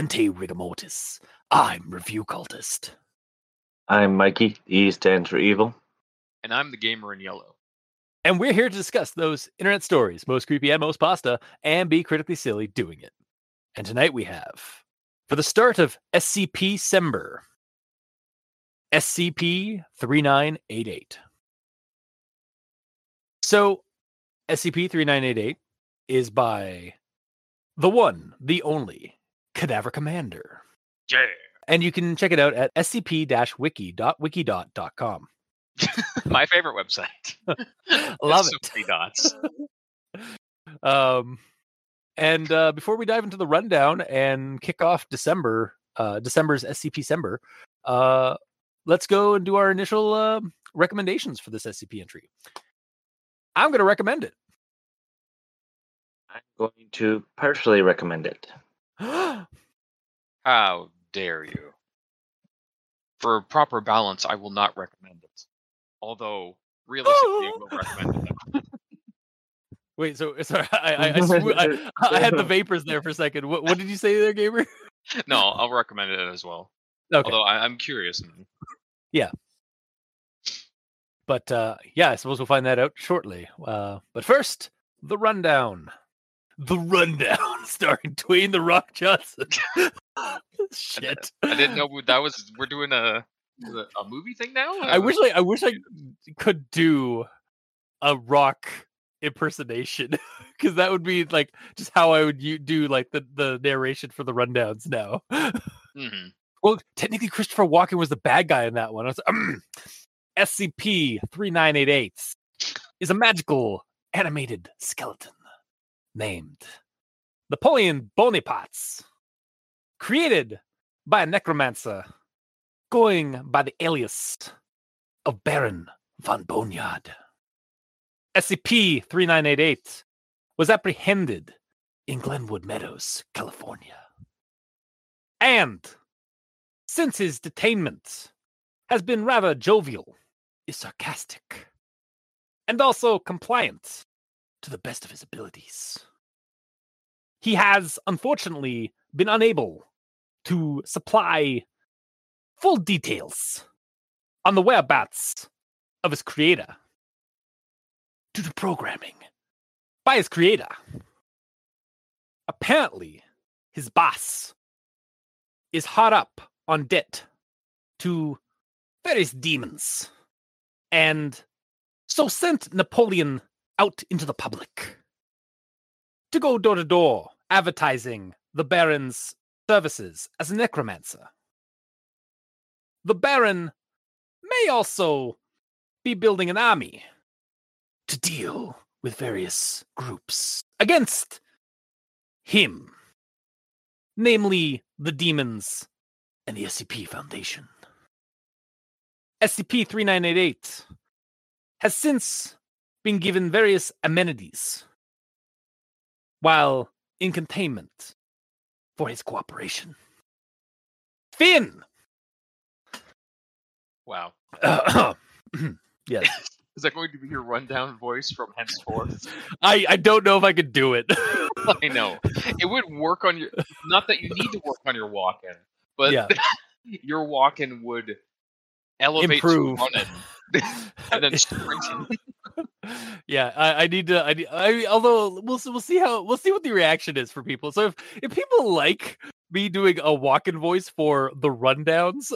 Tordente Rigamortis. I'm Review Cultist. I'm Mikey. E stands for evil. And I'm the gamer in yellow. And we're here to discuss those internet stories, most creepy and most pasta, and be critically silly doing it. And tonight we have, for the start of SCP Sember, SCP 3988. So, SCP 3988 is by the one, the only Cadaver Commander. Yeah. And you can check it out at scp-wiki.wikidot.com. My favorite website. Love So it. many dots. Um, and uh, before we dive into the rundown and kick off December, uh, December's SCP December, uh, let's go and do our initial uh, recommendations for this SCP entry. I'm going to recommend it. I'm going to partially recommend it. How dare you? For proper balance, I will not recommend it. Although, realistically, I will recommend it. Wait, so sorry, I I, I, I, I had the vapors there for a second. What, what did you say there, Gamer? No, I'll recommend it as well. Okay, Although I, I'm curious. now. but uh, yeah, I suppose we'll find that out shortly. Uh, but first, the rundown. The rundown, starring Dwayne the Rock Johnson. Shit. I didn't know that was. We're doing a a movie thing now. I wish I, I wish I could do a rock impersonation because that would be like just how I would u- do like the the narration for the rundowns now. Mhm. Well, technically, Christopher Walken was the bad guy in that one. I was, um, SCP 3988 is a magical animated skeleton named Napoleon Bonaparte, created by a necromancer going by the alias of Baron von Boneyard. SCP 3988 was apprehended in Glenwood Meadows, California. And since his detainment has been rather jovial, is sarcastic, and also compliant to the best of his abilities. He has unfortunately been unable to supply full details on the whereabouts of his creator due to programming by his creator. Apparently, his boss is hot up on debt to various demons and so sent Napoleon out into the public to go door to door advertising the Baron's services as a necromancer. The Baron may also be building an army to deal with various groups against him, namely the demons and the SCP Foundation. SCP 3988 has since been given various amenities while in containment for his cooperation. Finn! Wow. yes. Is that going to be your rundown voice from henceforth? I, I don't know if I could do it. I know it would work on your. Not that you need to work on your Walken, but Yeah. your Walken would elevate Improve. and then sprinting. Yeah, I, I need to. I, need- I although we'll we'll see how we'll see what the reaction is for people. So if if people like me doing a Walken voice for the rundowns,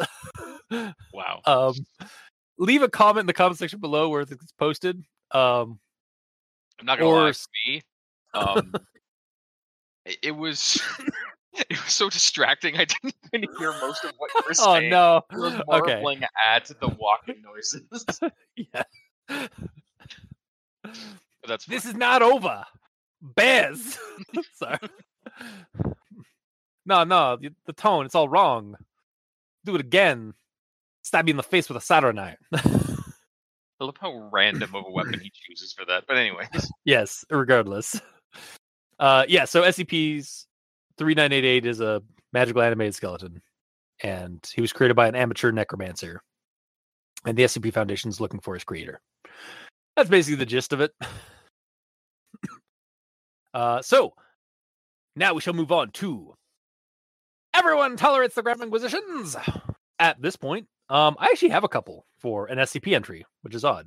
Wow. um, leave a comment in the comment section below where it's posted. Um, I'm not gonna or lie. me, um, it, it was it was so distracting. I didn't even hear most of what you were oh no. It was more Okay. playing add to the walking noises. Yeah. That's This is not over. Bears. Sorry. No, no, the, tone, it's all wrong. Do it again. Stab you in the face with a soldering iron. I love how random of a weapon he chooses for that. But anyways, yes, regardless. Uh yeah, so SCP's 3988 is a magical animated skeleton. And he was created by an amateur necromancer. And the SCP Foundation is looking for his creator. That's basically the gist of it. uh so now we shall move on to everyone tolerates the Grammar Inquisitions. At this point, um, I actually have a couple for an SCP entry, which is odd.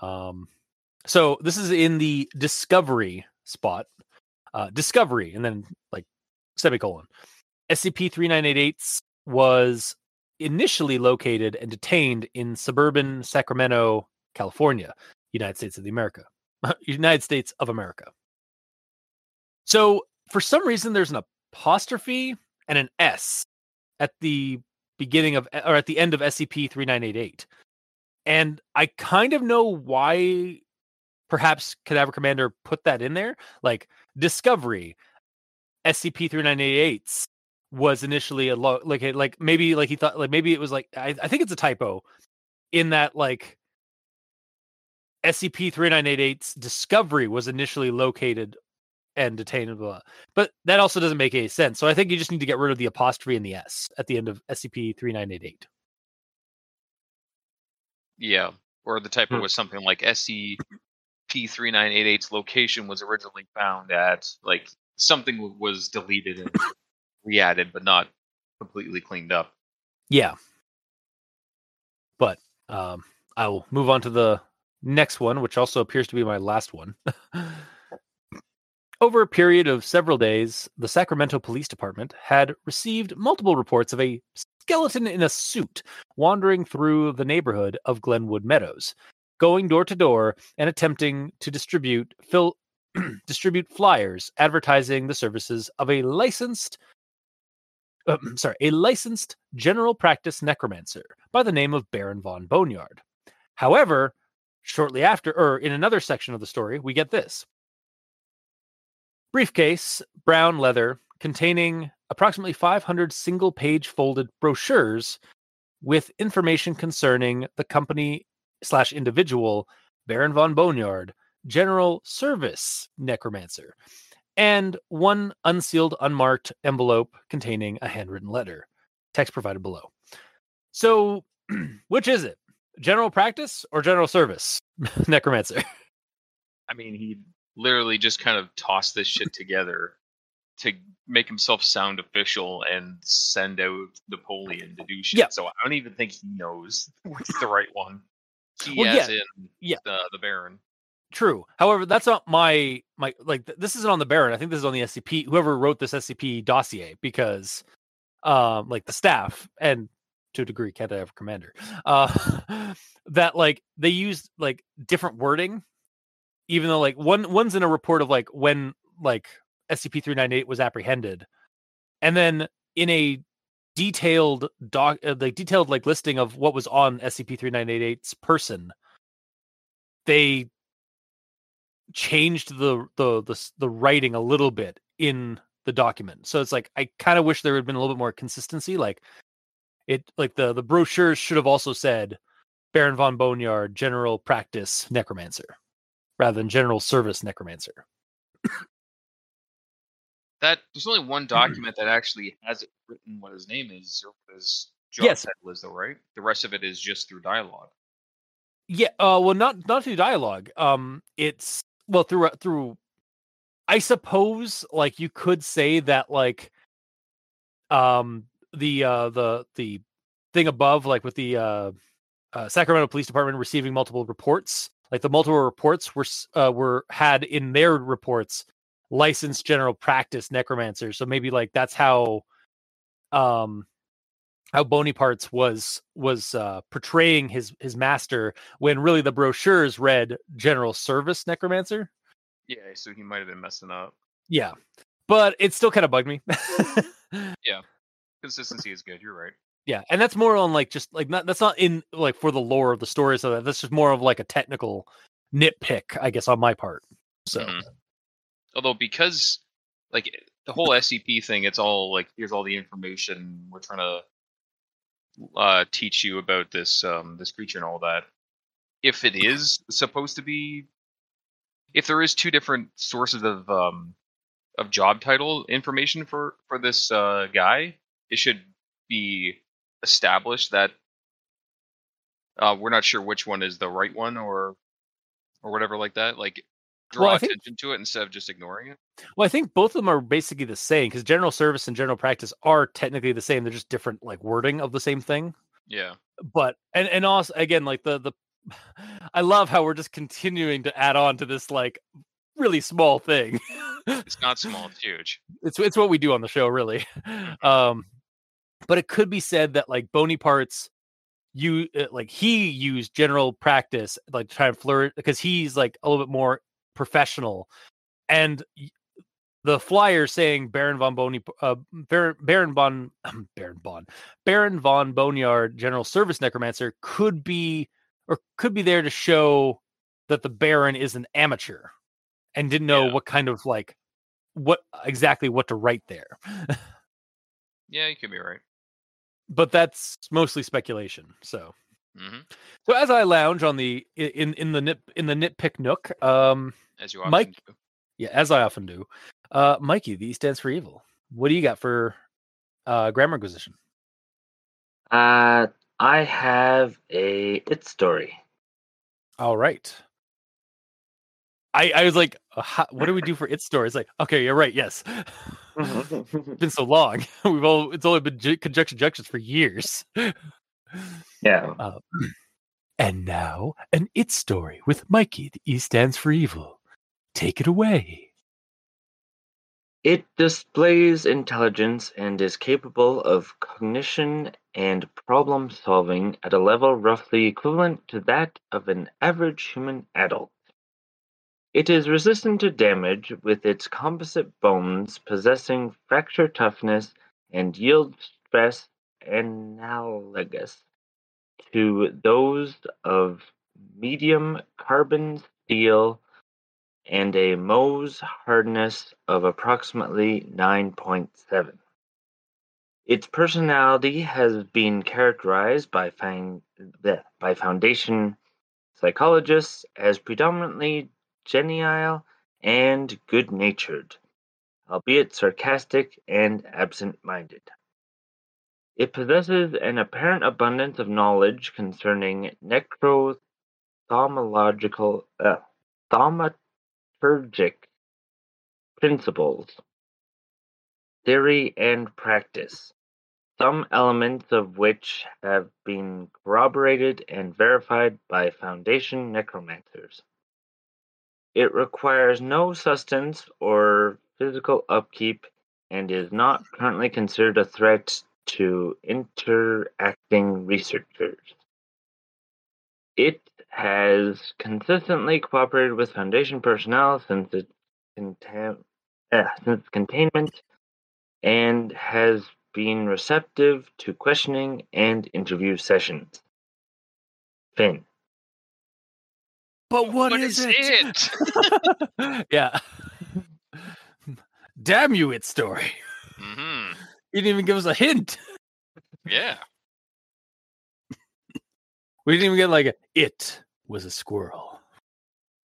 Um, so this is in the discovery spot, uh, discovery, and then like semicolon. SCP 3988 was initially located and detained in suburban Sacramento, California, United States of the America, United States of America. So for some reason, there's an apostrophe and an S at the beginning of or at the end of SCP 3988. And I kind of know why perhaps Cadaver Commander put that in there. Like Discovery, SCP 3988 was initially a lo- like like maybe like he thought like maybe it was like I, I think it's a typo in that like SCP 3988's discovery was initially located and detained blah, but that also doesn't make any sense so i think you just need to get rid of the apostrophe and the s at the end of scp 3988 Yeah, or the typo Hmm. was something like SCP-3988's location was originally found at like something was deleted and re-added, but not completely cleaned up. yeah but um i will move on to the next one which also appears to be my last one Over a period of several days, the Sacramento Police Department had received multiple reports of a skeleton in a suit wandering through the neighborhood of Glenwood Meadows, going door to door and attempting to distribute fil- distribute flyers advertising the services of a licensed uh, sorry, a licensed general practice necromancer by the name of Baron von Boneyard. However, shortly after, or in another section of the story, we get this briefcase, brown leather, containing approximately 500 single page folded brochures with information concerning the company slash individual Baron von Boneyard, General Service Necromancer, and one unsealed, unmarked envelope containing a handwritten letter. Text provided below. So, which is it? General practice or general service necromancer? I mean, he literally just kind of tossed this shit together to make himself sound official and send out Napoleon to do shit. Yeah. So I don't even think he knows what's the right one. He Well, yeah, in yeah. the the Baron. True. However, that's not my my like th- this isn't on the Baron. I think this is on the SCP. Whoever wrote this SCP dossier because um like the staff and to a degree Cadaver Commander uh that like they used like different wording even though like one one's in a report of like when like SCP-398 was apprehended and then in a detailed doc uh, like detailed like listing of what was on SCP-3988's person they changed the the the the writing a little bit in the document. So it's like I kind of wish there had been a little bit more consistency. Like it like the the brochures should have also said Baron von Boneyard, General Practice Necromancer, rather than General Service Necromancer. That there's only one document that actually has it written what his name is or what his job Yes. title is, though, right? The rest of it is just through dialogue. Yeah, uh well not not through dialogue. Um it's well through uh, through I suppose like you could say that like um the uh the the thing above like with the uh, uh Sacramento Police Department receiving multiple reports like the multiple reports were uh, were had in their reports licensed general practice necromancer so maybe like that's how um how Bony Parts was was uh portraying his his master when really the brochures read general service necromancer. Yeah, so he might have been messing up. yeah but it still kind of bugged me Consistency is good. You're right. yeah and that's more on like just like not that's not in like for the lore of the story so that- that's just more of like a technical nitpick i guess on my part so Mhm. Although because like the whole SCP thing, it's all like here's all the information we're trying to uh, teach you about this um, this creature and all that. If it is supposed to be, if there is two different sources of um, of job title information for for this uh, guy, it should be established that uh, we're not sure which one is the right one or or whatever like that. Like draw Well, I think- attention to it instead of just ignoring it. Well, I think both of them are basically the same because general service and general practice are technically the same. They're just different, like wording of the same thing. Yeah. But and and also again, like the the, I love how we're just continuing to add on to this like really small thing. It's not small, it's huge. it's it's what we do on the show, really. Um, but it could be said that like bony parts, you uh, like he used general practice like to try and flirt because he's like a little bit more professional, and the flyer saying Baron von Bony, uh, Baron, Baron von Baron von Baron von Boneyard, General Service Necromancer, could be or could be there to show that the Baron is an amateur and didn't know Yeah. what kind of like what exactly what to write there. Yeah, you could be right. But that's mostly speculation. So hmm so as I lounge on the in in the nip in the nitpick nook, um As you often Mike- do. yeah, as I often do. Uh Mikey, the E stands for evil. What do you got for uh grammar inquisition? Uh, I have a it story. All right. I, I was like, uh, what do we do for it story? It's like, okay, you're right. Yes, it's been so long. We've all it's only been ju- conjunction junctions for years. yeah. Uh, and now, an it story with Mikey. The E stands for evil. Take it away. It displays intelligence and is capable of cognition and problem solving at a level roughly equivalent to that of an average human adult. It is resistant to damage with its composite bones possessing fracture toughness and yield stress analogous to those of medium carbon steel and a Mohs hardness of approximately 9.7. Its personality has been characterized by, by Foundation psychologists as predominantly genial and good natured, albeit sarcastic and absent minded. It possesses an apparent abundance of knowledge concerning necrothomological, uh, thaumaturgic principles, theory, and practice, some elements of which have been corroborated and verified by Foundation necromancers. It requires no sustenance or physical upkeep and is not currently considered a threat to interacting researchers. It has consistently cooperated with Foundation personnel since its, contam- eh, since containment and has been receptive to questioning and interview sessions. Finn. But What is it? yeah. Damn you, it story. hmm You didn't even give us a hint. Yeah. We didn't even get like a, it was a squirrel.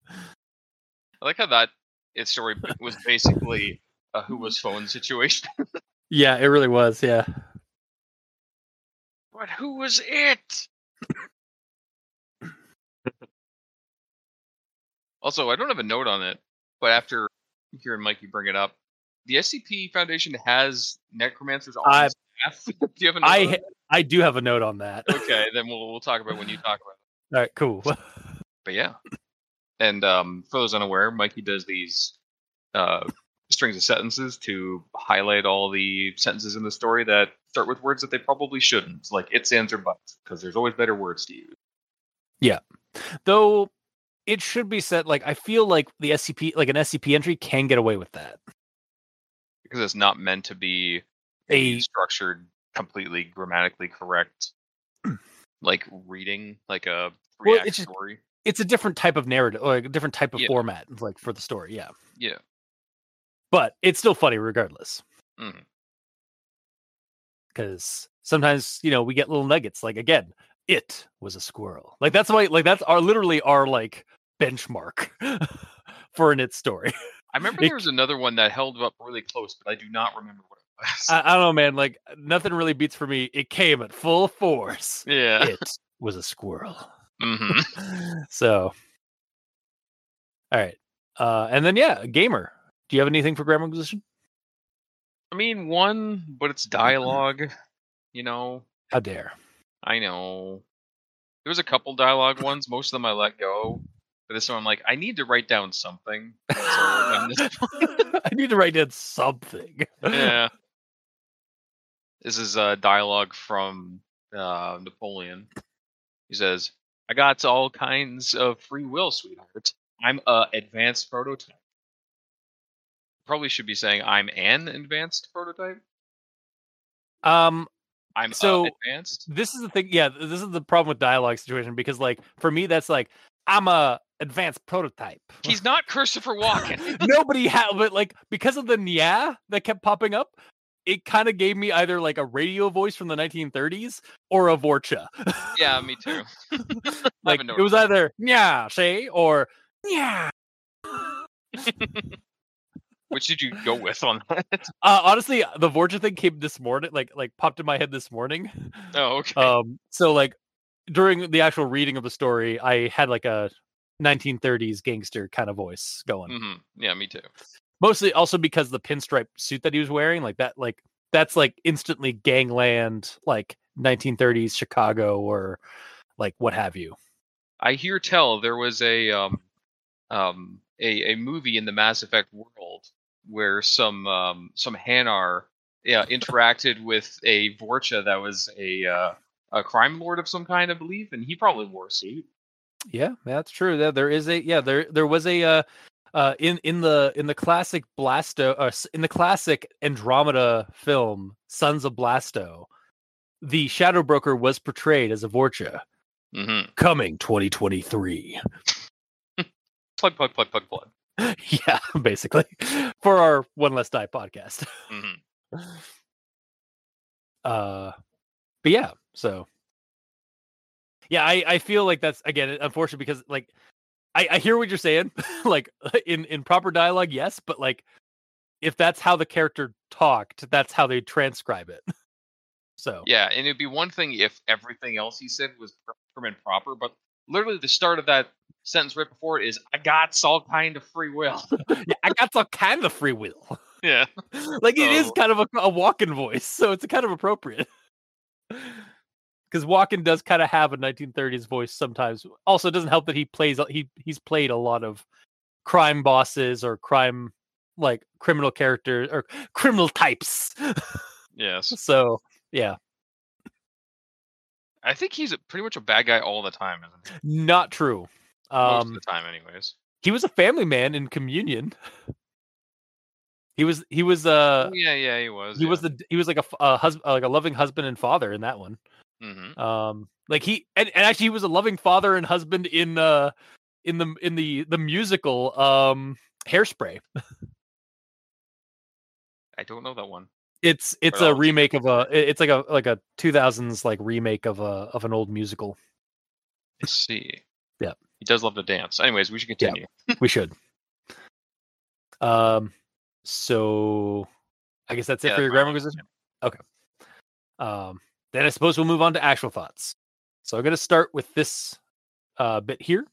I like how that it story was basically a who was phone situation. Yeah, it really was. Yeah. But who was it? Also, I don't have a note on it, but after hearing Mikey bring it up, the SCP Foundation has necromancers on I- staff. Do you have a note? I on? I do have a note on that. Okay, then we'll we'll talk about it when you talk about it. All right, cool. But yeah, and um, for those unaware, Mikey does these uh, strings of sentences to highlight all the sentences in the story that start with words that they probably shouldn't, like its, ands, or buts, because there's always better words to use. Yeah, though it should be said, like I feel like the SCP, like an SCP entry, can get away with that. because it's not meant to be A- structured, completely grammatically correct, like reading, like a Well, it's just- story. It's a different type of narrative, or like a different type of Yeah. format, like for the story. Yeah, Yeah. but it's still funny regardless. Mhm. because sometimes you know we get little nuggets like again it was a squirrel like that's why like that's our literally our like benchmark for an it story I remember there was another one that held up really close, but I do not remember what it was. I, I don't know man like nothing really beats for me it came at full force yeah. it was a squirrel hmm so all right Uh, and then yeah, gamer. Do you have anything for Grammar position? I mean, one, but it's dialogue. You know, How dare? I know. There was a couple dialogue ones. Most of them I let go. But this one, I'm like, I need to write down something. I need to write down something. yeah. This is a dialogue from uh, Napoleon. He says, "I got all kinds of free will, sweetheart. I'm a advanced prototype." Probably should be saying, "I'm an advanced prototype." Um, I'm So- uh, advanced. this is the thing. Yeah, this is the problem with dialogue situation because, like, for me, that's like I'm a advanced prototype. He's not Christopher Walken. Nobody had, but like because of the yeah that kept popping up, it kind of gave me either like a radio voice from the 1930s or a Vorcha. yeah, me too. like it was either yeah, say or yeah. Which did you go with on that? Uh, honestly, the Vorcha thing came this morning, like like popped in my head this morning. Oh, okay. Um, so like during the actual reading of the story, I had like a 1930s gangster kind of voice going. hmm Yeah, me too. Mostly also because the pinstripe suit that he was wearing, like that, like that's like instantly gangland, like 1930s Chicago or like what have you. I hear tell there was a um um a, a movie in the Mass Effect world where some um some Hanar yeah interacted with a Vorcha that was a uh, a crime lord of some kind, I believe, and he probably wore a suit. Yeah, that's true. There, there is a yeah, there there was a uh, uh in in the in the classic Blasto uh, in the classic Andromeda film Sons of Blasto, the Shadow Broker was portrayed as a Vorcha. hmm Coming 2023. Plug plug plug plug plug. yeah, basically for our One Less Die podcast. hmm Uh, but yeah, so yeah, I I feel like that's again unfortunate because like I I hear what you're saying, like in in proper dialogue, yes, but like if that's how the character talked, that's how they transcribe it. So Yeah, and it'd be one thing if everything else he said was pr- prim and proper, but literally the start of that sentence right before it is, "I got all kind of free will." yeah, I got some kind of free will. yeah. like it is kind of a, a Walken voice, so it's kind of appropriate. Because Walken does kind of have a 1930s voice sometimes. Also, it doesn't help that he plays he he's played a lot of crime bosses or crime like criminal characters or criminal types. Yes. so yeah, I think he's a, pretty much a bad guy all the time, isn't he? not true. Most of Um, the time, anyways. he was a family man in Communion. He was he was uh Oh, yeah, yeah, he was. he was the he was like a, a husband like a loving husband and father in that one. Hmm um like he and, and actually he was a loving father and husband in uh in the in the the musical um hairspray I don't know that one. it's it's Well, a remake of a it's like a like a 2000s like remake of a of an old musical Let's see. Yeah. He does love to dance. Anyways, we should continue. we should um so i guess that's it Yeah, for your grammar okay um then i suppose we'll move on to actual thoughts. So i'm going to start with this uh bit here.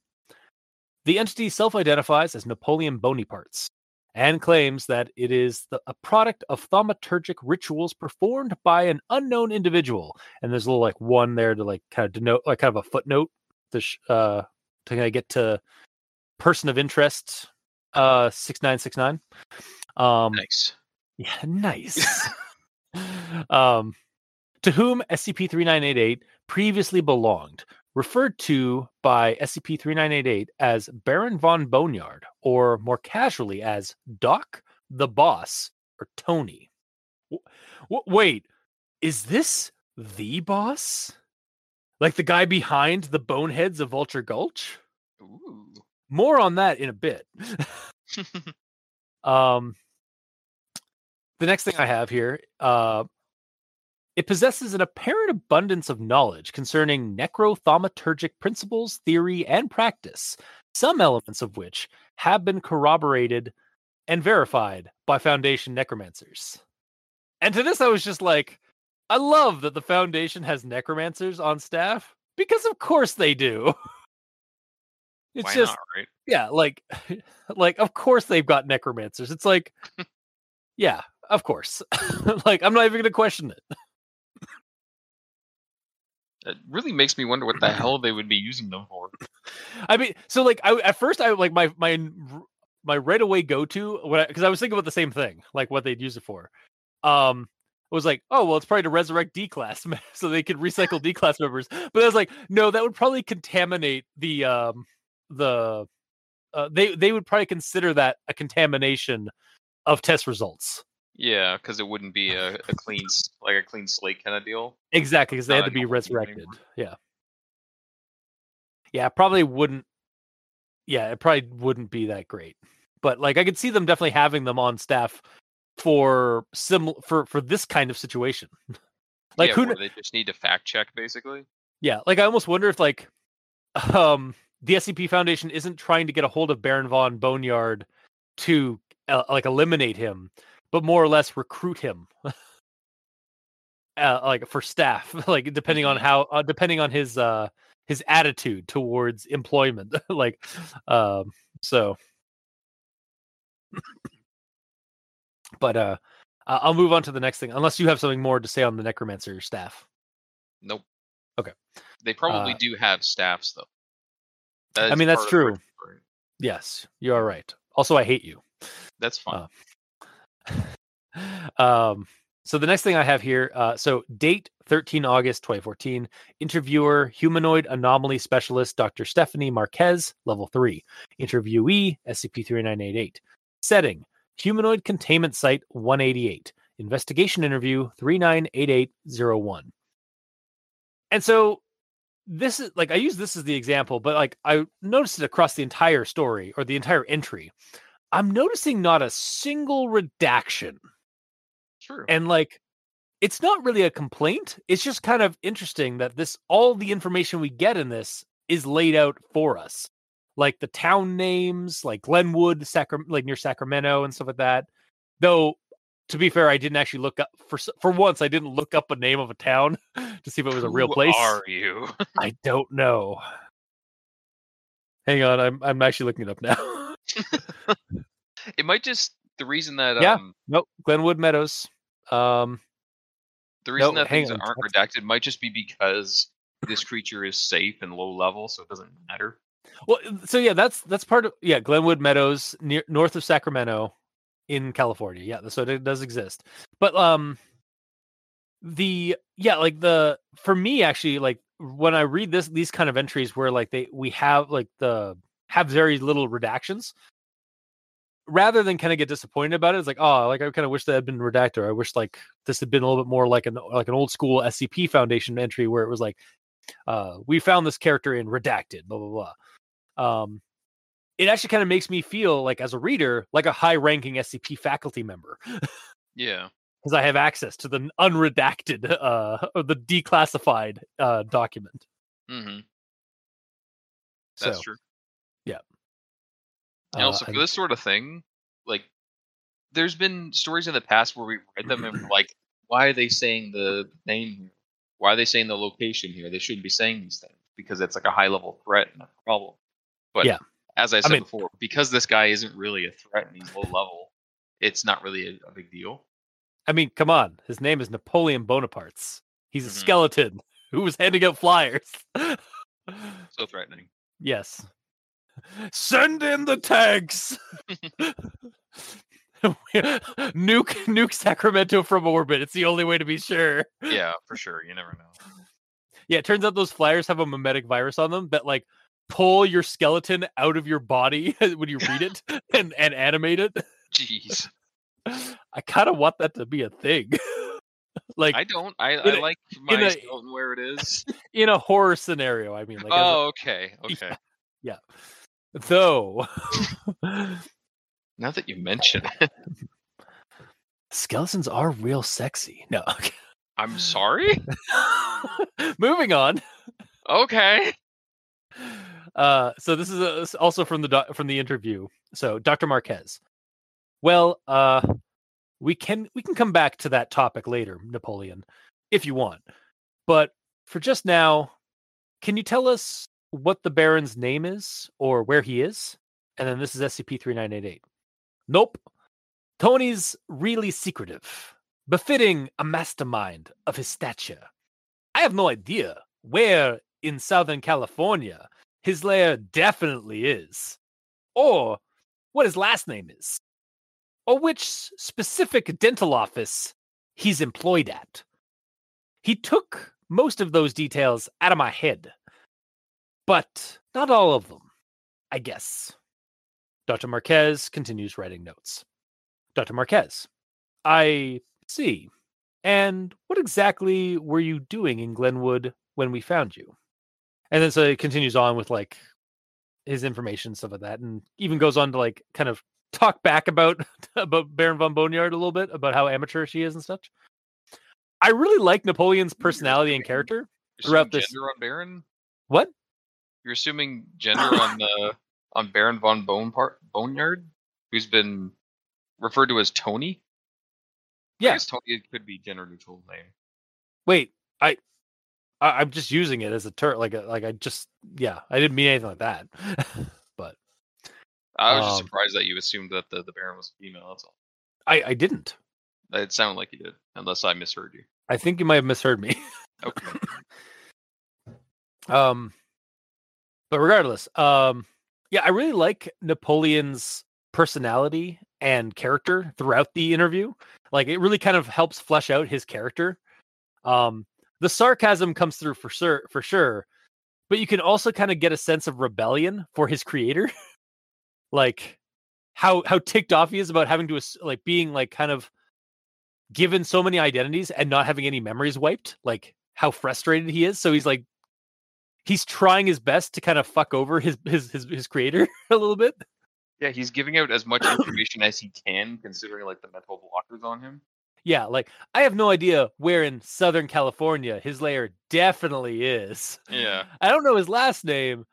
The entity self-identifies as napoleon bonaparte's and claims that it is the, a product of thaumaturgic rituals performed by an unknown individual. And there's a little like one there to like kind of denote like kind of a footnote to sh- uh to kind of get to person of interest uh 6969 um Nice. yeah nice. Um to whom scp-3988 previously belonged referred to by scp-3988 as baron von boneyard or more casually as doc the boss or tony. W- w- wait is this the boss? Like the guy behind the boneheads of vulture gulch? Ooh. more on that in a bit. Um the next thing i have here uh it possesses an apparent abundance of knowledge concerning necrothaumaturgic principles theory and practice some elements of which have been corroborated and verified by foundation necromancers and to this i was just like i love that the foundation has necromancers on staff because of course they do It's Why just not, right? yeah, like like of course they've got necromancers. It's like yeah, of course. like I'm not even gonna question it. It really makes me wonder what the hell they would be using them for. I mean, so like I at first I like my my my right away go to because I, was thinking about the same thing, like what they'd use it for. Um, was like, oh well, it's probably to resurrect D class so they could recycle D class members. But I was like, no, that would probably contaminate the um the uh, they they would probably consider that a contamination of test results. Yeah, because it wouldn't be a, a clean like a clean slate kind of deal. Exactly, because they had to be a whole team resurrected. Yeah. Yeah, probably wouldn't. Yeah, it probably wouldn't be that great. But like, I could see them definitely having them on staff for sim for for this kind of situation. like, yeah, who? they just need to fact check basically. Yeah, like I almost wonder if like, um, the SCP Foundation isn't trying to get a hold of Baron von Boneyard to uh, like eliminate him, but more or less recruit him. uh, like for staff, like depending on Mhm. how, uh, depending on his uh his attitude towards employment, like, um, so. but uh, I'll move on to the next thing, unless you have something more to say on the necromancer staff. Nope. Okay. They probably Uh, do have staffs though. That I mean, that's part of the true. Yes, you are right. Also, I hate you. That's fine. um so the next thing i have here uh so date 13 august 2014 interviewer humanoid anomaly specialist dr stephanie marquez level 3 interviewee scp-3988 setting humanoid containment site 188 investigation interview 398801 and so this is like i use this as the example but like i noticed it across the entire story or the entire entry i'm noticing not a single redaction. True. and like it's not really a complaint it's just kind of interesting that this all the information we get in this is laid out for us. Like the town names like glenwood Sacra- like near sacramento and stuff like that. Though to be fair i didn't actually look up for for once i didn't look up a name of a town to see if it was a real Who place. Are you? i don't know. Hang on i'm i'm actually looking it up now it might just the reason that Yeah. um nope glenwood meadows um the reason No, that things on. aren't redacted might just be because this creature is safe and low level, so it doesn't matter. Well, so yeah, that's that's part of yeah, Glenwood Meadows near north of Sacramento in California. Yeah, so it does exist. But um the yeah, like the for me actually like when I read this these kind of entries where like they we have like the have very little redactions rather than kind of get disappointed about it, it's like, oh, like I kind of wish that had been redacted. I wish like this had been a little bit more like an like an old school SCP Foundation entry where it was like, uh, we found this character in redacted, blah blah blah. Um, it actually kind of makes me feel like as a reader, like a high ranking SCP faculty member Yeah. because I have access to the unredacted, uh, or the declassified uh document. Mm-hmm. That's so, true. Uh, And also for and- this sort of thing, like there's been stories in the past where we read them and we're like, why are they saying the name here? Why are they saying the location here? They shouldn't be saying these things because it's like a high level threat and a problem. But Yeah. as I said mean- before, because this guy isn't really a threat and he's low level, it's not really a, a big deal. I mean, come on, his name is Napoleon Bonaparte's. He's a Mhm. skeleton who was handing out flyers. So threatening. Yes. Send in the tanks. nuke nuke Sacramento from orbit. It's the only way to be sure. Yeah, for sure. You never know. Yeah, it turns out those flyers have a mimetic virus on them that like pull your skeleton out of your body when you read it and, and animate it. Jeez. I kind of want that to be a thing. like I don't. I, in I a- like in my a- skeleton where it is. in a horror scenario, I mean like as a- oh, okay. Okay. Though Now that you mention it, skeletons are real sexy. No. I'm sorry. Moving on. Okay. Uh, so this is uh, also from the doc- from the interview. So Dr. Marquez. Well, uh, we can we can come back to that topic later, Napoleon, if you want. But for just now, can you tell us what the Baron's name is or where he is, and then this is SCP 3988. Nope. Tony's really secretive, befitting a mastermind of his stature. I have no idea where in Southern California his lair definitely is, or what his last name is, or which specific dental office he's employed at. He took most of those details out of my head, but not all of them, I guess. Dr. Marquez continues writing notes. Dr. Marquez, I see. And what exactly were you doing in Glenwood when we found you? And then so it continues on with like his information, stuff like that, and even goes on to like kind of talk back about about Baron von Boneyard a little bit about how amateur she is and such. I really like Napoleon's personality and character throughout this. gender on Baron. What? You're assuming gender on the on Baron von Bone part Boneyard, who's been referred to as Tony. I Yeah. guess Tony could be gender neutral name. Wait, I, I I'm just using it as a term, like a, like I just yeah, I didn't mean anything like that. but I was just Um, surprised that you assumed that the, the Baron was female. That's all. I I didn't. It sounded like you did, unless I misheard you. I think you might have misheard me. Okay. Um, but regardless, um, yeah, I really like Napoleon's personality and character throughout the interview. Like, it really kind of helps flesh out his character. Um, the sarcasm comes through for sure, for sure, but you can also kind of get a sense of rebellion for his creator, like how how ticked off he is about having to like being like kind of given so many identities and not having any memories wiped. Like how frustrated he is. So he's like he's trying his best to kind of fuck over his his his, his creator a little bit. Yeah, he's giving out as much information as he can, considering like the mental blockers on him. Yeah, like I have no idea where in Southern California his lair definitely is. Yeah. I don't know his last name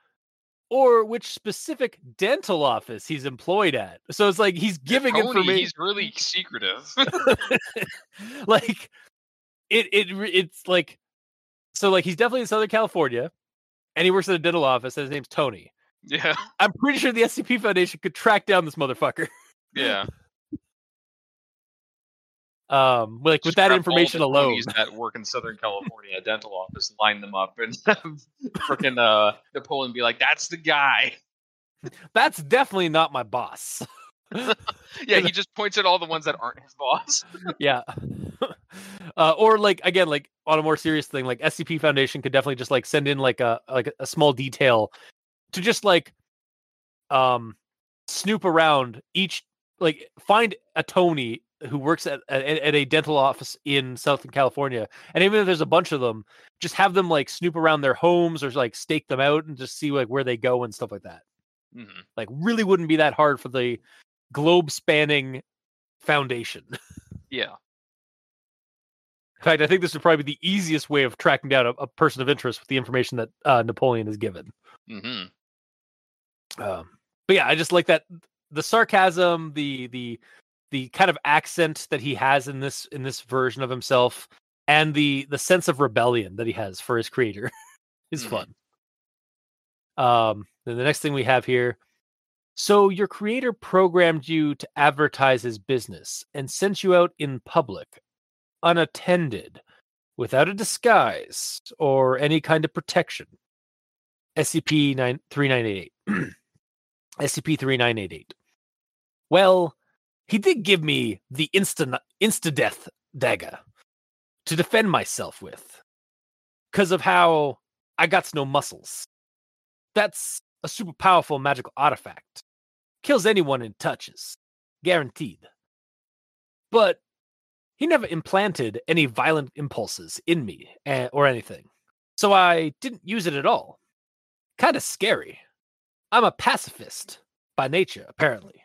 or which specific dental office he's employed at. So it's like he's giving Tony, information He's really secretive. like it it it's like so like he's definitely in Southern California and he works at a dental office and his name's Tony. yeah. I'm pretty sure the SCP Foundation could track down this motherfucker. Yeah. Um, like with that information alone. That work in Southern California dental office, line them up, and freaking uh, Napoleon be like, "That's the guy." That's definitely not my boss. Yeah, he just points at all the ones that aren't his boss. yeah. uh, or like again, like on a more serious thing, like SCP Foundation could definitely just like send in like a like a small detail to just like um snoop around each like find a Tony who works at, at at a dental office in Southern California, and even if there's a bunch of them, just have them like snoop around their homes or like stake them out and just see like where they go and stuff like that. hmm Like really wouldn't be that hard for the globe spanning foundation. Yeah. In fact, I think this would probably be the easiest way of tracking down a, a person of interest with the information that uh, Napoleon is given. hmm Um, but yeah, I just like that the sarcasm, the the the kind of accent that he has in this in this version of himself, and the the sense of rebellion that he has for his creator is Mhm. fun. Um, then the next thing we have here. So your creator programmed you to advertise his business and sent you out in public, unattended, without a disguise or any kind of protection. SCP 3988. SCP 3988. Well, he did give me the insta insta death dagger to defend myself with because of how I got no muscles. That's a super powerful magical artifact. Kills anyone it touches. Guaranteed. But he never implanted any violent impulses in me eh, or anything. So I didn't use it at all. Kind of scary. I'm a pacifist by nature, apparently.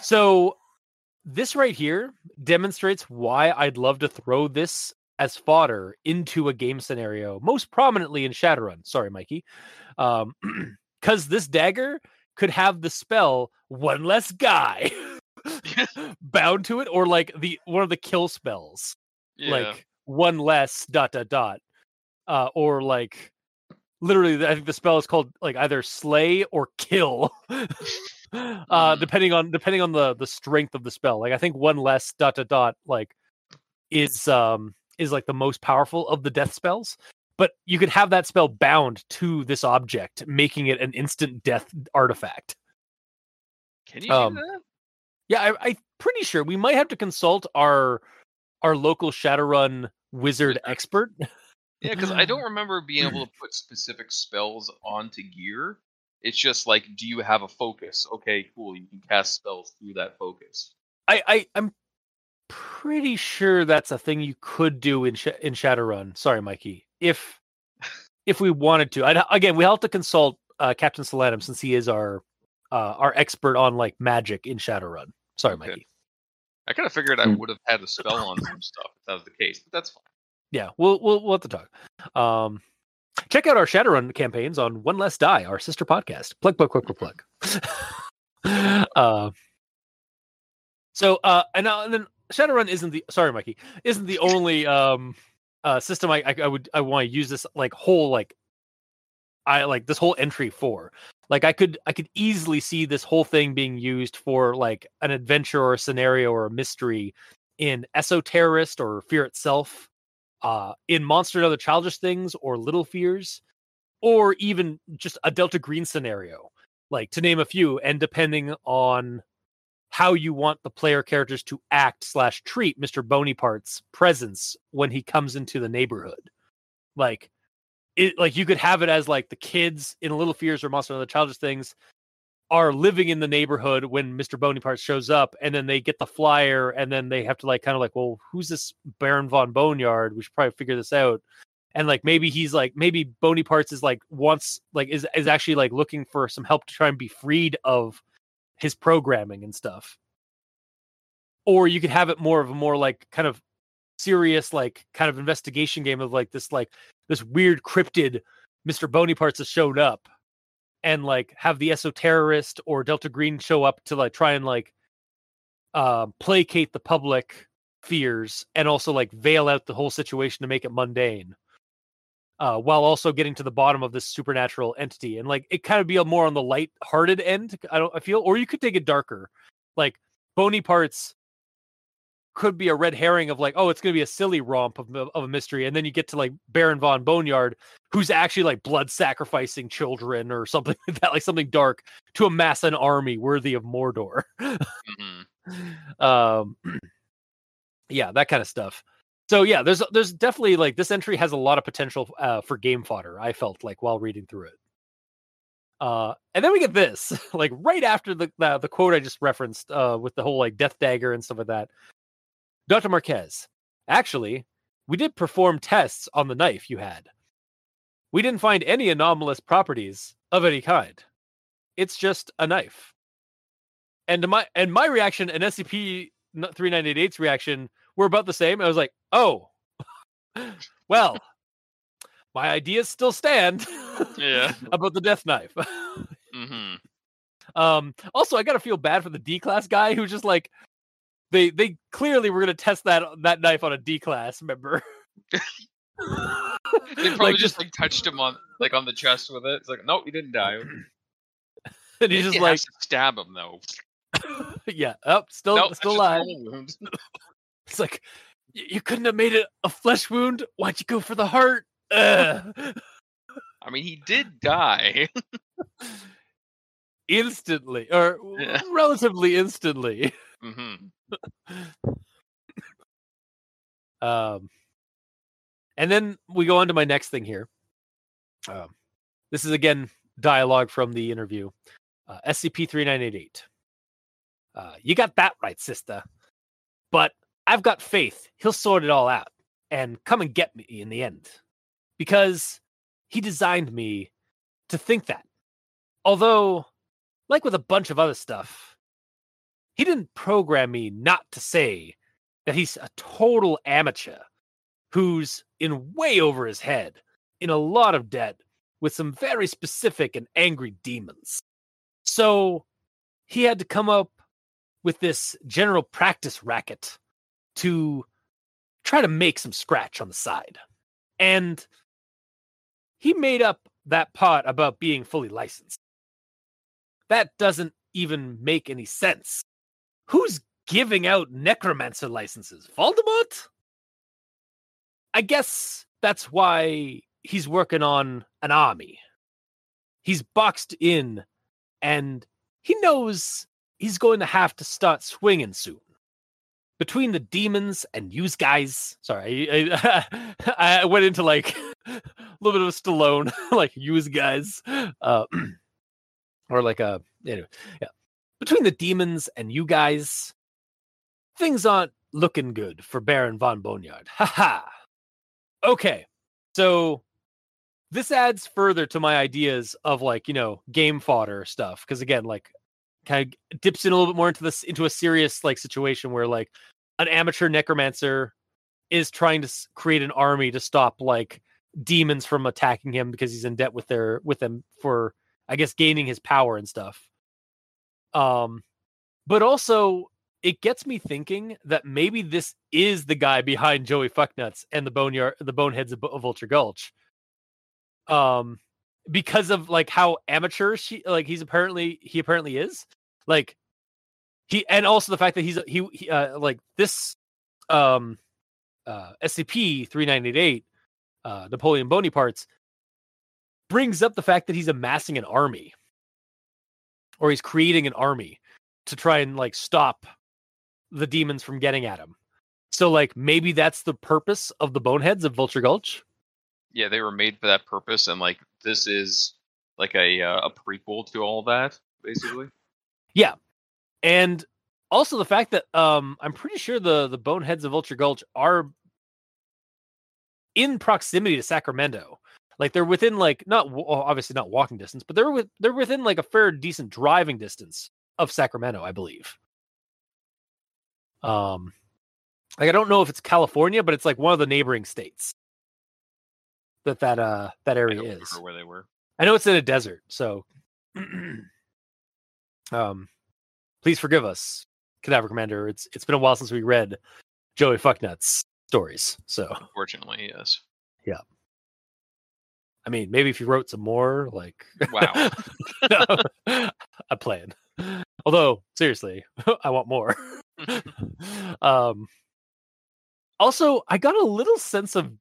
So this right here demonstrates why I'd love to throw this as fodder into a game scenario, most prominently in Shadowrun. Sorry, Mikey. Um, because this dagger could have the spell one less guy bound to it, or like the one of the kill spells Yeah. like one less dot dot dot uh or like literally, I think the spell is called like either slay or kill, uh, Mhm. depending on depending on the the strength of the spell. Like I think one less dot dot dot like is um is like the most powerful of the death spells. But you could have that spell bound to this object, making it an instant death artifact. Can you Um, do that? Yeah, I, I'm pretty sure we might have to consult our our local Shadowrun wizard expert. Yeah, because I don't remember being able to put specific spells onto gear. It's just like, do you have a focus? Okay, cool. You can cast spells through that focus. I, I I'm pretty sure that's a thing you could do in Sh- in Shadowrun. Sorry, Mikey. If if we wanted to, I again we have to consult uh, Captain Solanum since he is our uh, our expert on like magic in Shadowrun. Sorry, Okay. Mikey. I kind of figured I Hmm. would have had a spell on some stuff if that was the case, but that's fine. Yeah, we'll we'll we'll have to talk. Um, check out our Shadowrun campaigns on One Less Die, our sister podcast. Plug plug plug plug plug. uh, so uh, and, uh, and then Shadowrun isn't the sorry, Mikey isn't the only um uh system I I, I would I want to use this like whole like I like this whole entry for. Like I could I could easily see this whole thing being used for like an adventure or a scenario or a mystery in Esoterrorist or Fear Itself, uh, in Monster and Other Childish Things or Little Fears, or even just a Delta Green scenario, like to name a few. And depending on how you want the player characters to act slash treat Mr. Bonypart's presence when he comes into the neighborhood, like it like you could have it as like the kids in Little Fears or Monster and Other Childish Things are living in the neighborhood when Mr. Bonaparte shows up, and then they get the flyer, and then they have to like kind of like, well, who's this Baron von Boneyard? We should probably figure this out. And like maybe he's like maybe Bonaparte's is like wants like is is actually like looking for some help to try and be freed of his programming and stuff. Or you could have it more of a more like kind of serious like kind of investigation game of like this like this weird cryptid Mr. Bonyparts has showed up and like have the esoterrorist or Delta Green show up to like try and like uh, placate the public fears and also like veil out the whole situation to make it mundane. Uh, while also getting to the bottom of this supernatural entity and like it kind of be a more on the light-hearted end. I don't I feel, or you could take it darker, like bony parts could be a red herring of like, oh, it's going to be a silly romp of, of a mystery, and then you get to like Baron von Boneyard, who's actually like blood sacrificing children or something like that, like something dark to amass an army worthy of Mordor. hmm um, yeah, that kind of stuff. So yeah, there's there's definitely like this entry has a lot of potential uh, for game fodder. I felt like while reading through it. Uh, and then we get this, like right after the the, the quote I just referenced, uh, with the whole like death dagger and stuff like that. Dr. Marquez, actually, we did perform tests on the knife you had. We didn't find any anomalous properties of any kind. It's just a knife. And my and my reaction and SCP 3988's reaction were about the same. I was like, "Oh, well, my ideas still stand Yeah. about the death knife." hmm Um, also, I gotta feel bad for the D class guy who's just like, they they clearly were gonna test that that knife on a D class member. They probably like just like touched him on like on the chest with it. It's like, nope, he didn't die. and he's just like, stab him though. yeah, up, still Nope, still alive. It's like, "Y- you couldn't have made it a flesh wound. Why'd you go for the heart? Ugh. I mean, he did die. instantly, or Yeah. relatively instantly. hmm Um, and then we go on to my next thing here. Um, this is again dialogue from the interview. Uh, SCP 3988. Uh, you got that right, sister. But I've got faith he'll sort it all out and come and get me in the end. Because he designed me to think that. Although, like with a bunch of other stuff, he didn't program me not to say that he's a total amateur who's in way over his head, in a lot of debt, with some very specific and angry demons. So he had to come up with this general practice racket to try to make some scratch on the side. And he made up that part about being fully licensed. That doesn't even make any sense. Who's giving out necromancer licenses? Voldemort? I guess that's why he's working on an army. He's boxed in and he knows he's going to have to start swinging soon. Between the demons and use guys, sorry, I, I, I went into like a little bit of a Stallone, like use guys, uh, or like a anyway, yeah. Between the demons and you guys, things aren't looking good for Baron von Boneyard. Ha ha. Okay, so this adds further to my ideas of like you know game fodder stuff because again like kind of dips in a little bit more into this into a serious like situation where like an amateur necromancer is trying to create an army to stop like demons from attacking him because he's in debt with their with them for i guess gaining his power and stuff. Um but also it gets me thinking that maybe this is the guy behind joey fucknuts and the boneyard the boneheads of, of vulture gulch. Um because of like how amateur she like he's apparently he apparently is. Like he and also the fact that he's he, he uh like this um uh scp 3988 uh napoleon bonaparte's brings up the fact that he's amassing an army. Or he's creating an army to try and like stop the demons from getting at him. So like maybe that's the purpose of the boneheads of vulture gulch? Yeah, they were made for that purpose, and like this is like a uh, a prequel to all that, basically. And also the fact that um I'm pretty sure the the boneheads of Vulture Gulch are in proximity to Sacramento. Like they're within like not obviously not walking distance, but they're with they're within like a fair decent driving distance of Sacramento, I believe. Um like I don't know if it's California, but it's like one of the neighboring states that that uh that I area don't is. where they were. I know it's in a desert, so um please forgive us, Cadaver Commander. It's it's been a while since we read Joey Fucknuts stories. So Unfortunately, yes. Yeah. I mean, maybe if you wrote some more, like Wow. I plan. Although, seriously, I want more. um also, I got a little sense of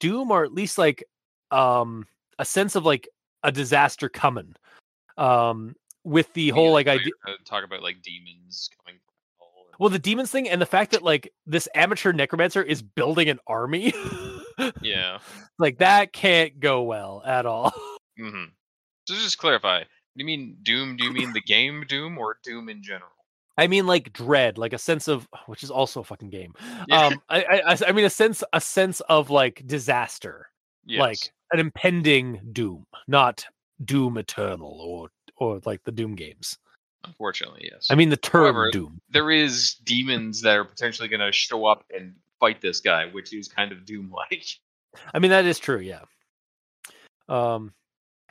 doom or at least like um a sense of like a disaster coming. Um with the whole like idea talk about like demons coming from hell. and- well the demons thing and the fact that like this amateur necromancer is building an army yeah. like that can't go well at all hmm So just clarify. Do you mean Doom? Do you mean the game Doom or Doom in general? i mean like dread like a sense of which is also a fucking game Yeah. um I, I I- I mean a sense a sense of like disaster Yes. like an impending doom not doom eternal or or like the doom games unfortunately, yes. i mean the term However, doom there is demons that are potentially going to show up and fight this guy, which is kind of Doom like. I mean that is true, yeah. Um,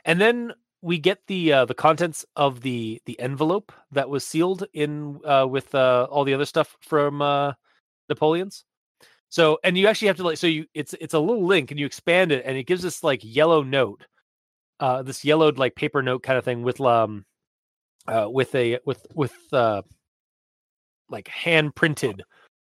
and then we get the uh, the contents of the the envelope that was sealed in uh, with uh, all the other stuff from uh, Napoleon's. So, and you actually have to like, so you it's it's a little link, and you expand it, and it gives this like yellow note, uh, this yellowed like paper note kind of thing with um, uh, with a with with uh, like hand printed,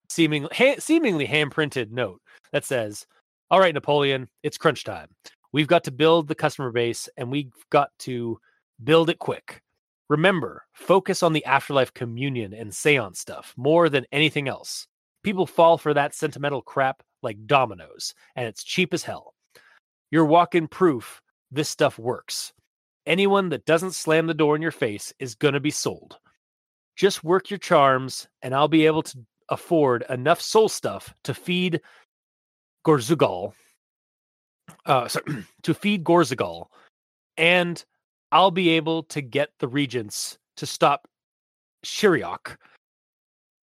seeming ha- seemingly hand printed note that says, "All right, Napoleon, it's crunch time. We've got to build the customer base, and we've got to build it quick. Remember, focus on the afterlife communion and seance stuff more than anything else. People fall for that sentimental crap like dominoes, and it's cheap as hell. You're walking proof this stuff works. Anyone that doesn't slam the door in your face is going to be sold. Just work your charms, and I'll be able to afford enough soul stuff to feed Gorzagal. Uh, sorry, to feed Gorzagal, and I'll be able to get the regents to stop Shiriok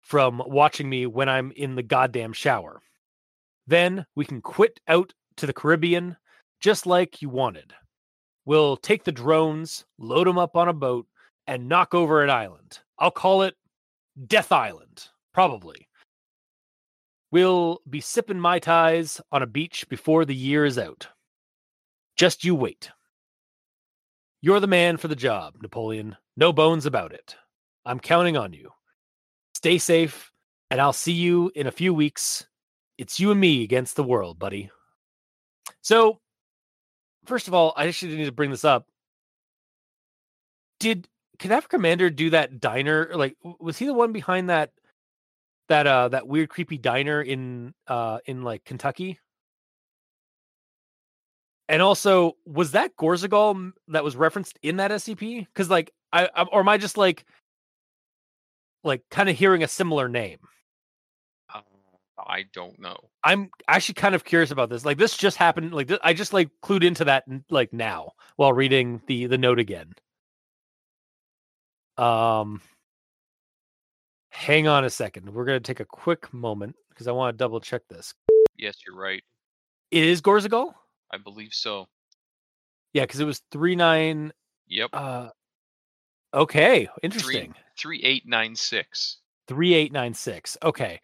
from watching me when I'm in the goddamn shower. Then we can quit out to the Caribbean just like you wanted. We'll take the drones, load them up on a boat, and knock over an island. I'll call it Death Island, probably. We'll be sipping Mai Tais on a beach before the year is out. Just you wait. You're the man for the job, Napoleon. No bones about it. I'm counting on you. Stay safe, and I'll see you in a few weeks. It's you and me against the world, buddy. So, first of all, I actually need to bring this up. Did Cadaver Commander do that diner? Like, was he the one behind that that uh that weird creepy diner in uh in like Kentucky? And also, was that Gorzagal that was referenced in that SCP? Because like, I, I or am I just like, like kind of hearing a similar name? I don't know. I'm actually kind of curious about this. Like, this just happened. Like, th- I just like clued into that like now while reading the the note again. Um, hang on a second. We're gonna take a quick moment because I want to double check this. Yes, you're right. It is Gorzagal. I believe so. Yeah, because it was three nine. Yep. Uh, okay, Three interesting. three eight nine six. 3896 okay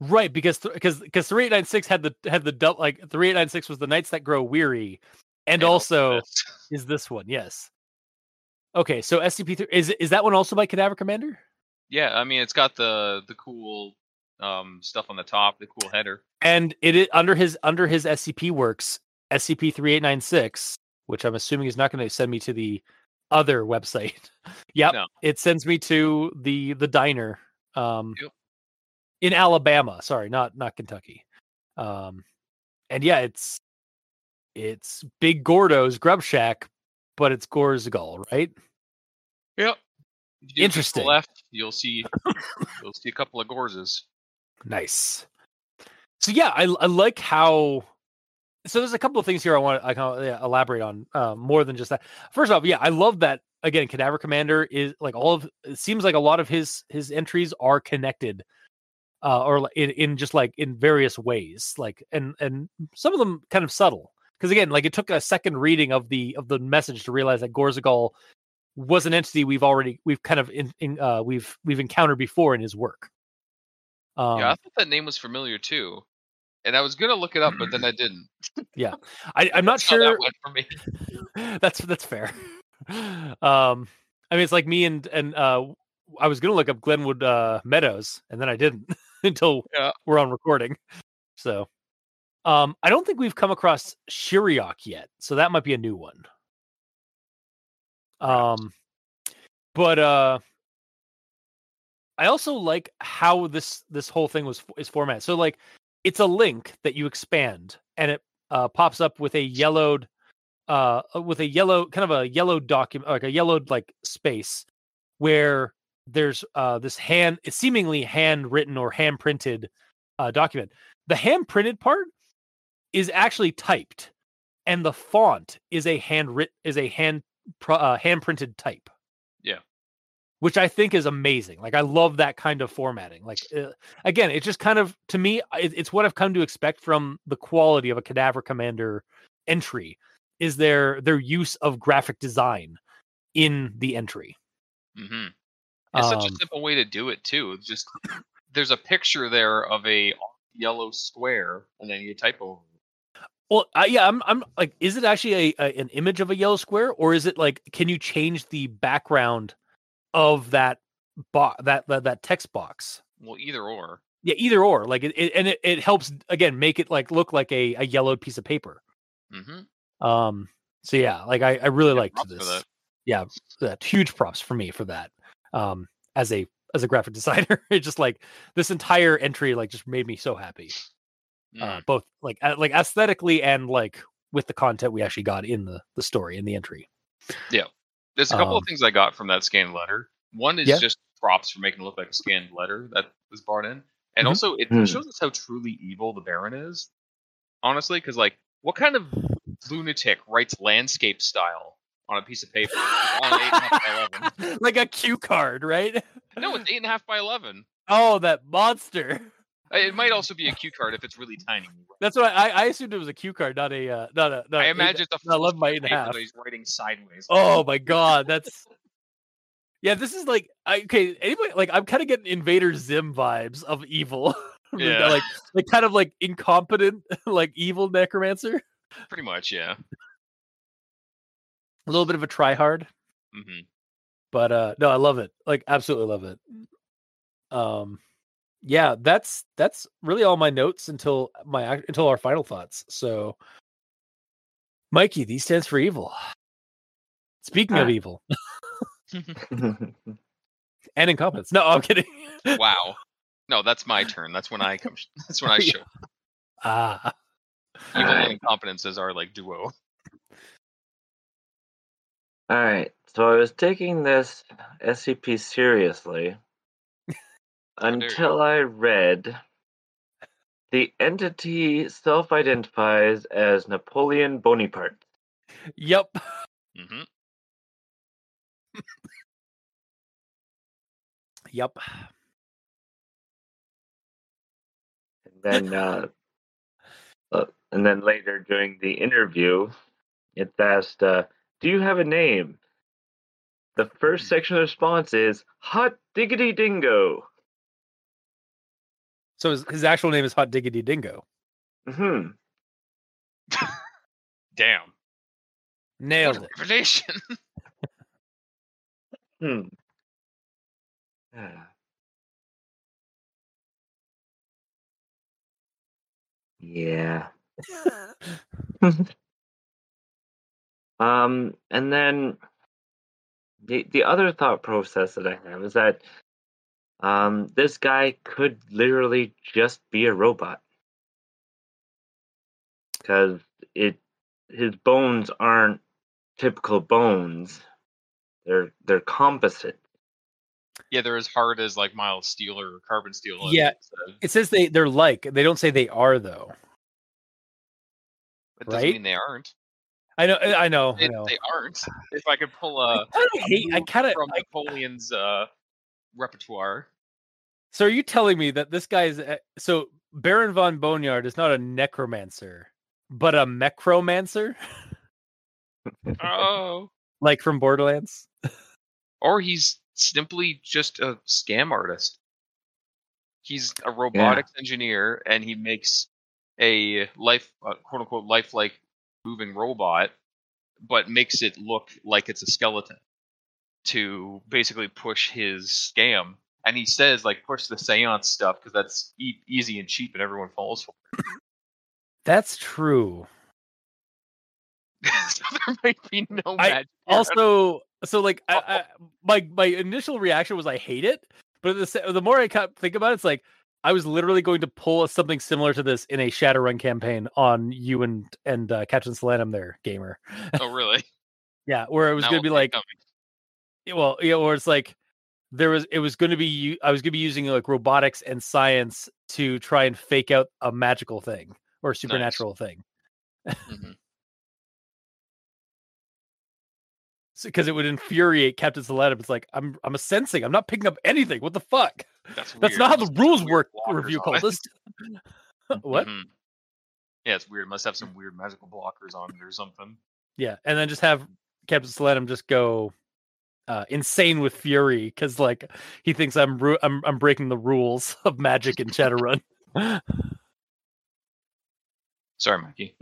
right because because because 3896 had the had the double like 3896 was the nights that grow weary and also is this one yes okay so scp3 is is that one also by cadaver commander yeah, I mean it's got the the cool um stuff on the top, the cool header. and it is under his under his scp works scp3896 which i'm assuming is not going to send me to the other website yep No. it sends me to the the diner um Yep. In alabama sorry not not kentucky um and yeah it's it's big gordo's grub shack but it's gorzagal right Yep. If you do a quick to the Interesting. Left, you'll see you'll see a couple of gorzes. Nice. So yeah, I I like how. So there's a couple of things here I want I can yeah, elaborate on uh, more than just that. First off, yeah, I love that again. Cadaver Commander is like all of. It seems like a lot of his his entries are connected, uh, or in in just like in various ways, like and and some of them kind of subtle. Because again, like it took a second reading of the of the message to realize that Gorzagal was an entity we've already we've kind of in, in uh we've we've encountered before in his work. Um, yeah, I thought that name was familiar too. And I was gonna look it up, but then I didn't. Yeah. I, I'm not sure. that went for me. that's that's fair. Um, I mean, it's like me and and uh, I was gonna look up Glenwood uh, Meadows, and then I didn't until Yeah. we're on recording. So, um, I don't think we've come across Shiriok yet, so that might be a new one. Um, but uh, I also like how this this whole thing was is formatted. So like, it's a link that you expand, and it uh, pops up with a yellowed uh with a yellow kind of a yellow document like a yellowed like space where there's uh this hand it's seemingly handwritten or hand printed uh document. The hand printed part is actually typed and the font is a hand writ is a hand uh, hand printed type. Yeah. which i think is amazing like i love that kind of formatting like uh, again it's just kind of to me it, it's what i've come to expect from the quality of a cadaver commander entry is their their use of graphic design in the entry. Hmm It's such a Um, simple way to do it too. It's just there's a picture there of a yellow square, and then you type over. Well, uh, yeah, I'm, I'm like, is it actually a, a an image of a yellow square, or is it like, can you change the background of that box, that, that that text box? Well, either or. Yeah, either or. Like, it, it and it, it helps again make it like look like a a yellowed piece of paper. Mm-hmm. Um. So yeah, like I I really liked this. Yeah, that huge props for me for that. Um, as a as a graphic designer, it just like this entire entry like just made me so happy. uh, Mm. both like uh, like aesthetically and like with the content we actually got in the the story in the entry. Yeah, there's a couple um, of things I got from that scanned letter. One is Yeah. just props for making it look like a scanned letter that was brought in, and Mhm. also it Hmm. shows us how truly evil the Baron is. Honestly, because like, what kind of lunatic writes landscape style on a piece of paper? Like, eight a half by 11? like a cue card, right? No, it's eight and a half by eleven. Oh, that monster. Uh, It might also be a cue card if it's really tiny. That's what I, I assumed it was a cue card, not a uh, not a. Not I imagine not full 11 by 8 and a half. he's writing sideways. Oh my god, that's. Yeah, this is like I, okay. Anybody like I'm kind of getting Invader Zim vibes of evil. Yeah. like like kind of like incompetent, like evil necromancer. pretty much, yeah. A little bit of a try hard, hmm but uh no, I love it. Like absolutely love it. Um yeah, that's that's really all my notes until my until our final thoughts. So Mikey, these stands for evil. Speaking of Ah. evil and incompetence. No, I'm kidding. wow. No, that's my turn. That's when I come. That's when I Yeah. show. Ah, Evil and Alright. incompetence as our like duo. All right. So I was taking this SCP seriously until I read the entity self identifies as Napoleon Bonaparte. yep. hmm Yep. And then, uh, uh, and then later during the interview, it's asked, uh, "Do you have a name?" The first section of the response is "Hot Diggity Dingo." So his, his actual name is Hot Diggity Dingo. Hmm. Damn. Nailed What it. a revelation. Hmm. Ah. Yeah. Um, and then the the other thought process that I have is that um this guy could literally just be a robot because it his bones aren't typical bones; they're they're composite. yeah, they're as hard as like mild steel or carbon steel. Yeah. it. It says they they're like. They don't say they are though. It doesn't Right? mean they aren't. I know. I know. I They, know. they aren't. If I could pull a I kind of hate. I kind of. from Napoleon's uh, repertoire. So are you telling me that this guy is so Baron von Boneyard is not a necromancer, but a mechromancer, Oh. like from Borderlands? Or he's simply just a scam artist. He's a robotics engineer and he makes a life, uh, quote unquote, lifelike moving robot, but makes it look like it's a skeleton to basically push his scam. And he says, like, push the seance stuff because that's e- easy and cheap and everyone falls for it. That's true. so there might be no I magic. Also, so like, I, I, my my initial reaction was I hate it, but the the more I think about it, it's like I was literally going to pull something similar to this in a Shadowrun campaign on you and and uh, Captain Solanum there, gamer. oh, really? Yeah, where it was going to be like, coming. Well, yeah, or it's like there was it was going to be I was going to be using like robotics and science to try and fake out a magical thing or supernatural thing Mhm. because it would infuriate Captain Solanum. It's like I'm I'm a sensing. I'm not picking up anything. What the fuck? That's, That's not how the have rules work. Review on it. cultist. what? Mhm. Yeah, it's weird. Must have some weird magical blockers on it or something. Yeah, and then just have Captain Solanum just go uh, insane with fury because like he thinks I'm ru- I'm I'm breaking the rules of magic in Shadowrun. Sorry, Mikey.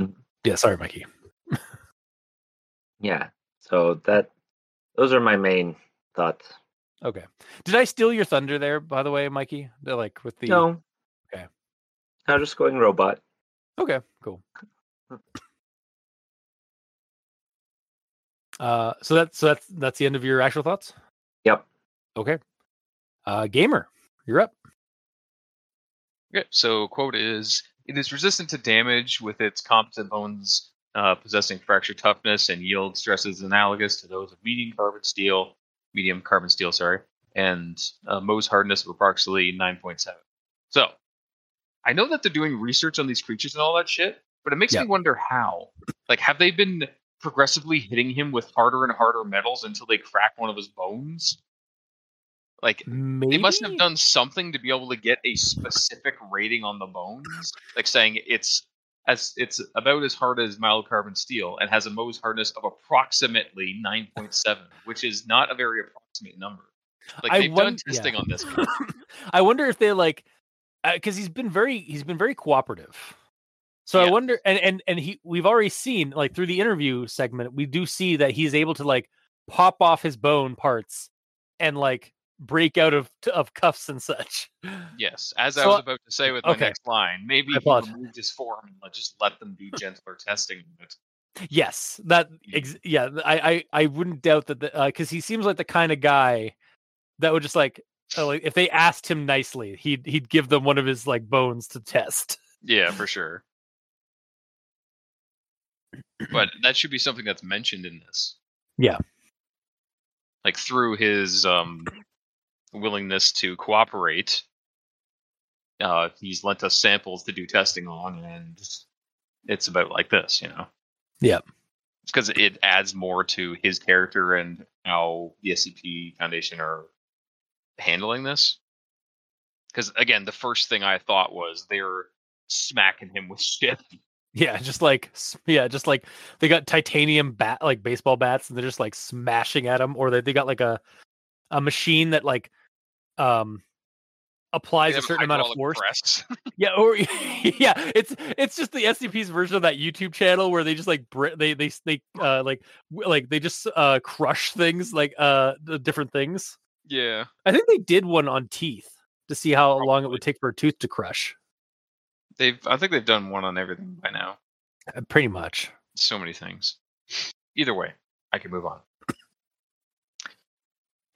yeah, sorry, Mikey. Yeah. So that those are my main thoughts. Okay. Did I steal your thunder there, by the way, Mikey? The, like with the No. Okay. I'm just going robot. Okay, cool. Uh, so that's so that's that's the end of your actual thoughts. Yep. Okay. Uh, gamer, you're up. Okay, so quote is it is resistant to damage with its competent bones uh, possessing fracture toughness and yield stresses analogous to those of medium carbon steel, medium carbon steel, sorry, and uh, Mohs hardness of approximately 9.7. So I know that they're doing research on these creatures and all that shit, but it makes me wonder how. Like, have they been progressively hitting him with harder and harder metals until they crack one of his bones? Like, Maybe they must have done something to be able to get a specific rating on the bones, like saying it's as it's about as hard as mild carbon steel and has a Mohs hardness of approximately 9.7, which is not a very approximate number. Like I they've done won- testing yeah. on this. I wonder if they like uh, because he's been very he's been very cooperative. So I wonder, and and and he, we've already seen like through the interview segment, we do see that he's able to like pop off his bone parts and like break out of of cuffs and such. Yes, as I was uh, about to say with my okay. next line, maybe he removed his form and just let them do gentler testing. But Yes, that ex- yeah, I I I wouldn't doubt that because he seems like the kind of guy that would just like. uh, like if they asked him nicely, he'd he'd give them one of his like bones to test. yeah, for sure. But that should be something that's mentioned in this. Yeah. Like through his um willingness to cooperate, uh, he's lent us samples to do testing on, and it's about like this, you know. Yeah. because it adds more to his character and how the SCP Foundation are handling this. Because again, the first thing I thought was they're smacking him with shit. Yeah, just like yeah, just like they got titanium bat like baseball bats and they're just like smashing at him, or they they got like a a machine that like um applies a certain amount of force. press. Yeah, or yeah, it's it's just the SCP's version of that YouTube channel where they just like br- they they they uh like like they just uh crush things like uh the different things. yeah, I think they did one on teeth to see how long it would take for a tooth to crush. they've. I think they've done one on everything by now. Uh, Pretty much. So many things. Either way, I can move on.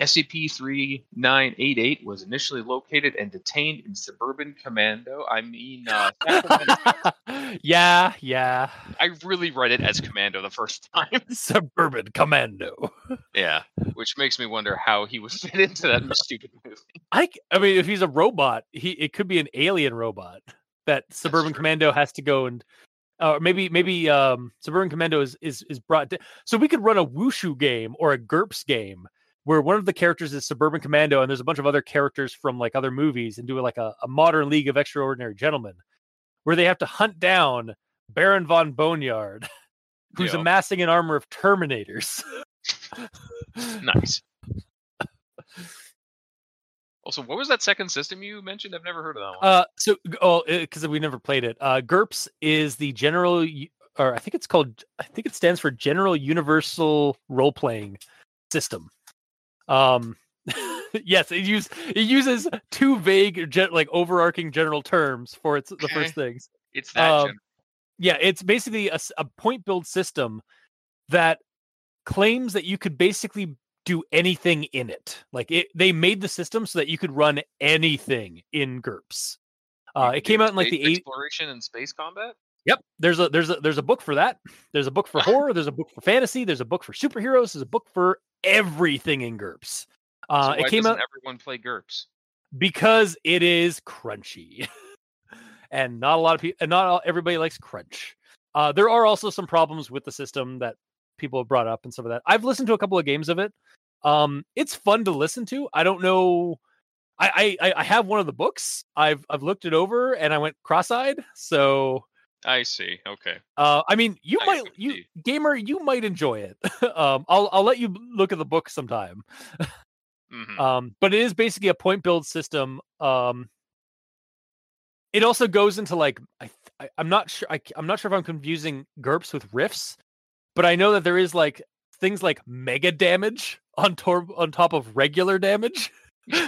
SCP-3988 was initially located and detained in Suburban Commando. I mean, uh, yeah, yeah. I really read it as Commando the first time. Suburban Commando. yeah, which makes me wonder how he was fit into that stupid movie. I, I mean, if he's a robot, he it could be an alien robot that Suburban. Commando has to go and, or maybe maybe um Suburban Commando is is is brought. To, so we could run a Wushu game or a GURPS game where one of the characters is Suburban Commando and there's a bunch of other characters from like other movies and do like a, a modern League of Extraordinary Gentlemen, where they have to hunt down Baron von Boneyard, who's Yeah. amassing an armor of Terminators. Nice. Also, what was that second system you mentioned? I've never heard of that one. Uh, so oh, because we never played it. Uh, GURPS is the general, or I think it's called. I think it stands for General Universal Role Playing System. Um, yes, it use it uses two vague, gen- like overarching general terms for its the first things. it's that. um, Yeah, it's basically a point build system that claims that you could basically do anything in it. Like it, they made the system so that you could run anything in GURPS. Uh, it came out in like the eight. exploration and space combat. Yep. There's a there's a there's a book for that. There's a book for horror. There's a book for fantasy. There's a book for superheroes. There's a book for everything in GURPS. Uh, so why it came out everyone play GURPS? because it is crunchy, and not a lot of people, and not all, everybody likes crunch. Uh, there are also some problems with the system that people have brought up and some of that. I've listened to a couple of games of it. Um, it's fun to listen to. I don't know. I, I I- I have one of the books. I've I've looked it over and I went cross-eyed. So I see. Okay. uh, I mean, you I might can you see. gamer, you might enjoy it. um, I'll I'll let you look at the book sometime. hmm Um, but it is basically a point build system. Um, it also goes into like I, I I'm not sure I, I'm not sure if I'm confusing GURPS with Rifts, but I know that there is like things like mega damage on tor- on top of regular damage.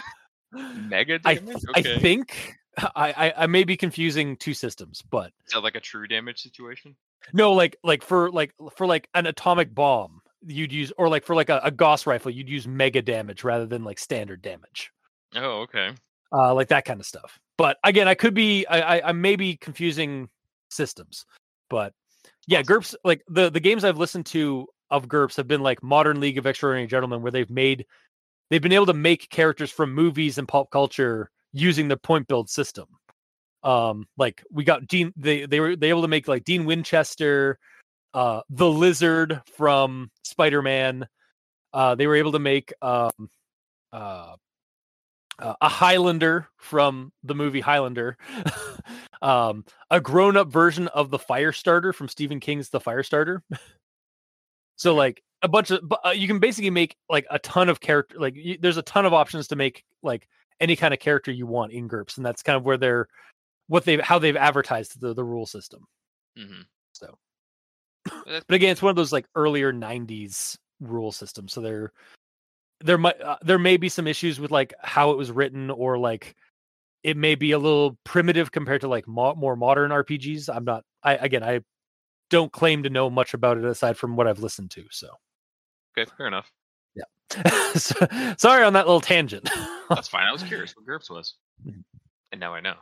Mega damage. th- okay. I think I, I I may be confusing two systems, but Is that like a true damage situation? no, like like for like for like an atomic bomb, you'd use or like for like a, a Gauss rifle, you'd use mega damage rather than like standard damage. Oh, okay. uh, like that kind of stuff. But again, I could be, I, I, I may be confusing systems, but yeah. GURPS, like the the games I've listened to of GURPS have been like Modern League of Extraordinary Gentlemen, where they've made, they've been able to make characters from movies and pop culture using the point build system. Um, like we got Dean, they they were they able to make like Dean Winchester, uh, the Lizard from Spider Man. Uh, they were able to make um, uh, a Highlander from the movie Highlander, um, a grown-up version of the Firestarter from Stephen King's The Firestarter. so like a bunch of, uh, you can basically make like a ton of character. Like y- there's a ton of options to make like any kind of character you want in GURPS, and that's kind of where they're what they've how they've advertised the the rule system. hmm So, but again, it's one of those like earlier '90s rule systems. So there, there might uh, there may be some issues with like how it was written, or like it may be a little primitive compared to like mo- more modern RPGs. I'm not. I again, I don't claim to know much about it aside from what I've listened to. So, Okay, fair enough. so sorry on that little tangent. That's fine. I was curious what GURPS was, Mhm. and now I know.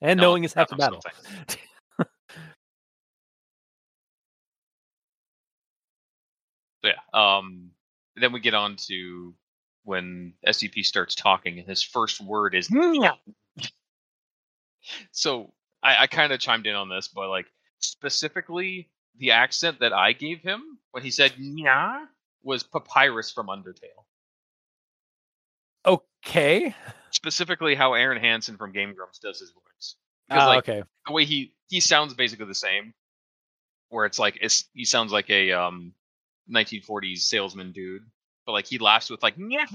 and No, knowing is half the battle. So yeah. Um. Then we get on to when SCP starts talking, and his first word is "Nya." So I, I kind of chimed in on this, but like specifically the accent that I gave him when he said "Nya" was Papyrus from Undertale. Okay. Specifically, how Arin Hanson from Game Grumps does his voice. Ah, like okay. the way he he sounds basically the same, where it's like it's he sounds like a um 1940s salesman dude, but like he laughs with like "Nya."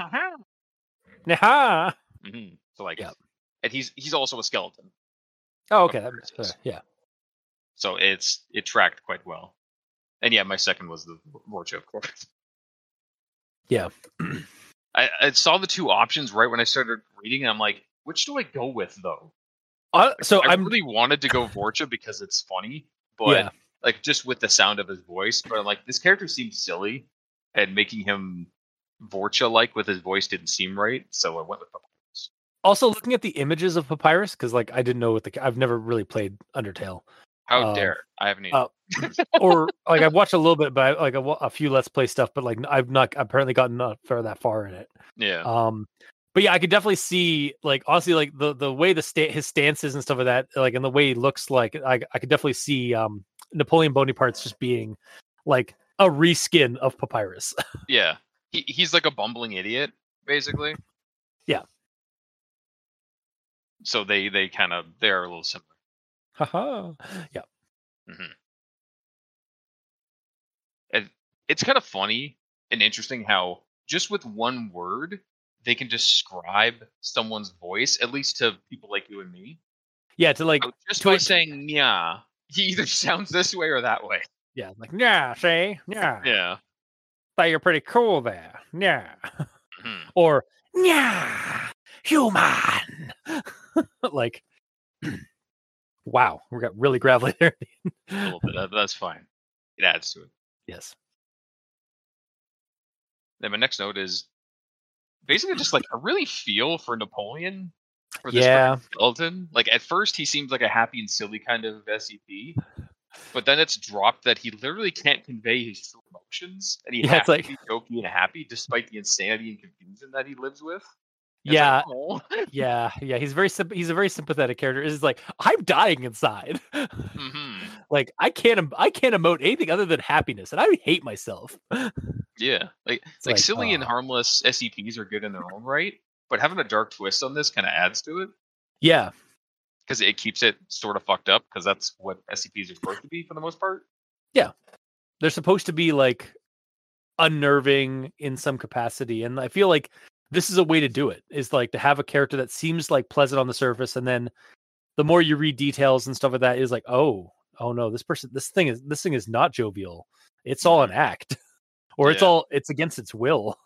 Nah. hmm So like, Yep. and he's he's also a skeleton, Oh, okay. That, uh, is. yeah. so it's it tracked quite well. And yeah, my second was the Vorcha, of course. Yeah. I, I saw the two options right when I started reading, and I'm like, which do I go with though? Uh, so I I'm really wanted to go Vorcha because it's funny, but yeah. like just with the sound of his voice. But I'm like, this character seems silly, and making him Vorcha like with his voice didn't seem right, so I went with Papyrus. Also looking at the images of Papyrus because like I didn't know what the I've never really played Undertale How Um, dare I haven't uh, or like I've watched a little bit, but I, like a, a few Let's Play stuff, but like I've not apparently gotten not far that far in it. yeah, Um, but yeah, I could definitely see like honestly like the the way the sta- his stances and stuff like that, like and the way he looks like I I could definitely see um Napoleon Bonaparte's just being like a reskin of Papyrus. yeah. He he's like a bumbling idiot, basically. Yeah. So they they kind of they're a little similar. Haha. yeah. and it's kind of funny and interesting how just with one word they can describe someone's voice at least to people like you and me Yeah, to like So just to by a- saying yeah he either sounds this way or that way yeah, like yeah, see? Yeah. yeah Thought you're pretty cool there. Yeah. Mhm. Or yeah, human. like wow, we got really gravelly there. a little bit that, that's fine it adds to it yes. then my next note is basically just like i really feel for napoleon for this Yeah. skeleton like at first he seems like a happy and silly kind of scp but then it's dropped that he literally can't convey his true emotions and he Yeah, has it's to like- be jokey and happy despite the insanity and confusion that he lives with Yeah, like, "Oh." yeah, yeah. He's very he's a very sympathetic character. It's like I'm dying inside. Mhm. like I can't I can't emote anything other than happiness, and I hate myself. yeah like It's like, silly and uh, harmless scps are good in their own right but having a dark twist on this kind of adds to it Yeah, because it keeps it sort of fucked up because that's what scps are supposed to be for the most part Yeah, they're supposed to be like unnerving in some capacity, and I feel like this is a way to do it. Is like to have a character that seems like pleasant on the surface, and then the more you read details and stuff like that, is like, oh, oh no, this person, this thing is this thing is not jovial. It's all an mm-hmm. act, or it's all it's against its will.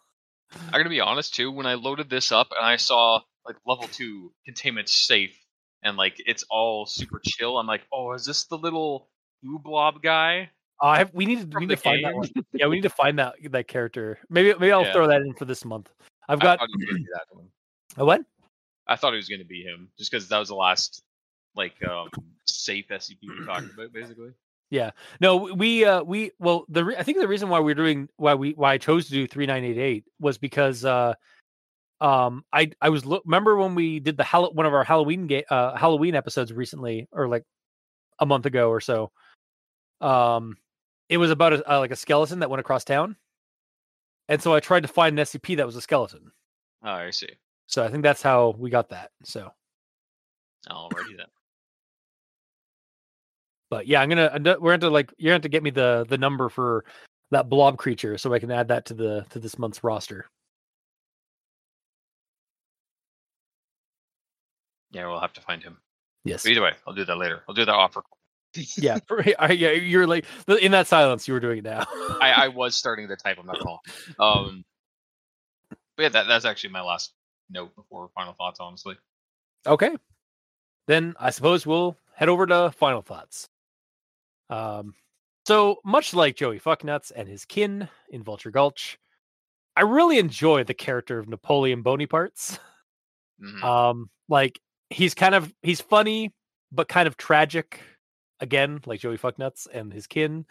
i'm gonna be honest too when i loaded this up and i saw like level two containment safe and like it's all super chill i'm like oh is this the little blob guy oh, I have, we need to we need to find that one. Yeah, we need to find that that character. Maybe maybe I'll Yeah. throw that in for this month. I've I got thought, he was gonna be that one. a what? I thought it was gonna be him just because that was the last like um safe scp we talked about basically Yeah. No, we uh we well the re- I think the reason why we're doing why we why I chose to do 3988 was because uh um I I was look remember when we did the Hall- one of our Halloween ga- uh Halloween episodes recently or like a month ago or so. Um it was about a, uh, like a skeleton that went across town. And so I tried to find an SCP that was a skeleton. oh i see So I think that's how we got that. So oh, alrighty then but yeah, I'm gonna we're going to like you're going to get me the the number for that blob creature so I can add that to the to this month's roster. yeah we'll have to find him Yes. But either way i'll do that later i'll do that offer Yeah, yeah, you're like in that silence. You were doing it now. I, I was starting to type. I'm not gonna. Um, but yeah, that, that's actually my last note before final thoughts. Honestly, Okay. Then I suppose we'll head over to final thoughts. Um, so much like Joey Fucknuts and his kin in Vulture Gulch, I really enjoy the character of Napoleon Bonapartes. Mhm. Um, like he's kind of he's funny, but kind of tragic. Again, like Joey Fucknuts and his kin.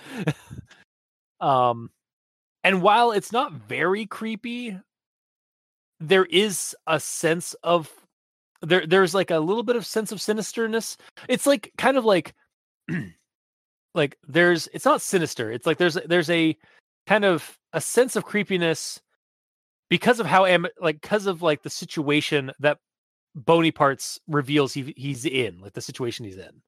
um, and while it's not very creepy, there is a sense of there. There's like a little bit of sense of sinisterness. It's like kind of like like there's it's not sinister. It's like there's there's a kind of a sense of creepiness because of how am like because of like the situation that Bony Parts reveals he he's in, like the situation he's in.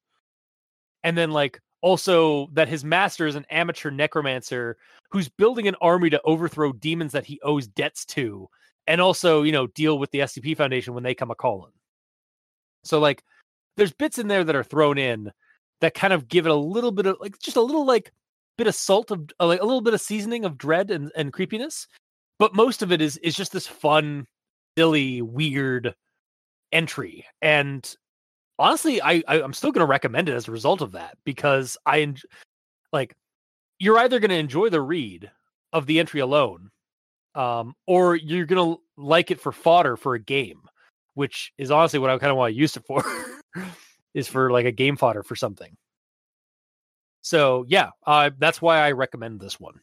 And then like also that his master is an amateur necromancer who's building an army to overthrow demons that he owes debts to and also, you know, deal with the SCP Foundation when they come a calling. So like there's bits in there that are thrown in that kind of give it a little bit of like just a little like bit of salt of uh, like a little bit of seasoning of dread and, and creepiness but most of it is is just this fun silly weird entry and honestly i, I i'm still going to recommend it as a result of that because i like you're either going to enjoy the read of the entry alone um or you're going to like it for fodder for a game which is honestly what i kind of want to use it for is for like a game fodder for something. So yeah uh that's why i recommend this one.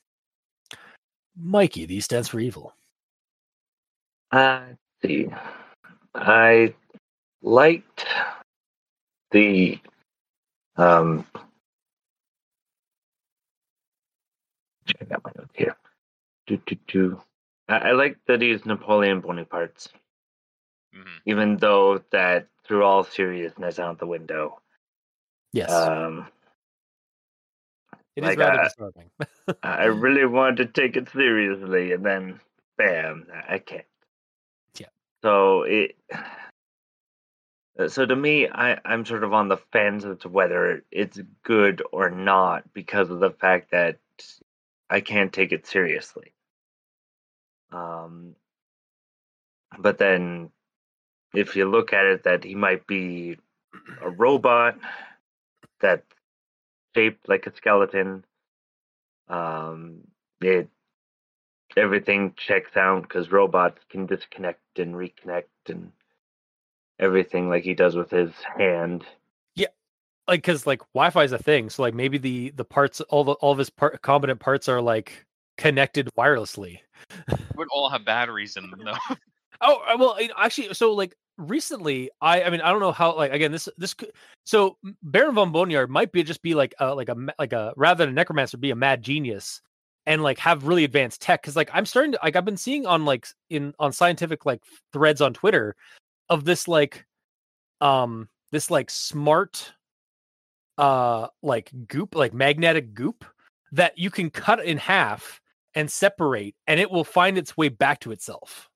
Mikey these stands for evil. Uh, see. I liked the um. Check out my notes here. Do, do, do. I, I like that he's Napoleon Bonaparte's, Mhm. even though that threw all seriousness out the window. yes Um, it is like, rather uh, disturbing I really wanted to take it seriously, and then, bam, I can't. Yeah. So it. Uh, So to me, I I'm sort of on the fence as to whether it's good or not because of the fact that I can't take it seriously. Um. But then, if you look at it, that he might be a robot that's shaped like a skeleton um it everything checks out because robots can disconnect and reconnect and everything like he does with his hand Yeah, like because like wi-fi is a thing so like maybe the the parts all the all of his part competent parts are like connected wirelessly would all have batteries in them though. Oh uh, well, actually, so like recently, I I mean, I don't know how like again this this could, so Baron von Boneyard might be just be like a like a like a rather than a necromancer be a mad genius and like have really advanced tech because like I'm starting to like I've been seeing on like in on scientific like threads on Twitter of this like um this like smart uh like goop like magnetic goop that you can cut in half and separate and it will find its way back to itself.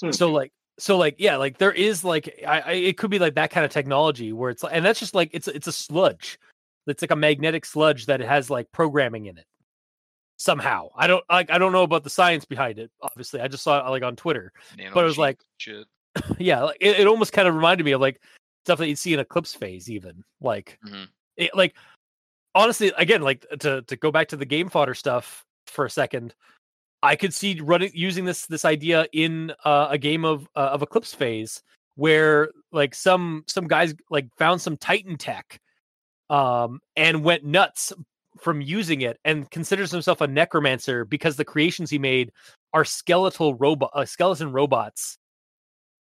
That's so like so like yeah like there is like I, I it could be like that kind of technology where it's like and that's just like it's it's a sludge. It's like a magnetic sludge that has like programming in it somehow i don't like i don't know about the science behind it obviously i just saw it like on twitter nano but it was like- shit. yeah like it, it almost kind of reminded me of like stuff that you'd see in eclipse phase even like Mhm. it like honestly again like to to go back to the game fodder stuff for a second i could see running using this this idea in uh, a game of uh, of eclipse phase where like some some guys like found some titan tech um and went nuts from using it and considers himself a necromancer because the creations he made are skeletal robot uh, skeleton robots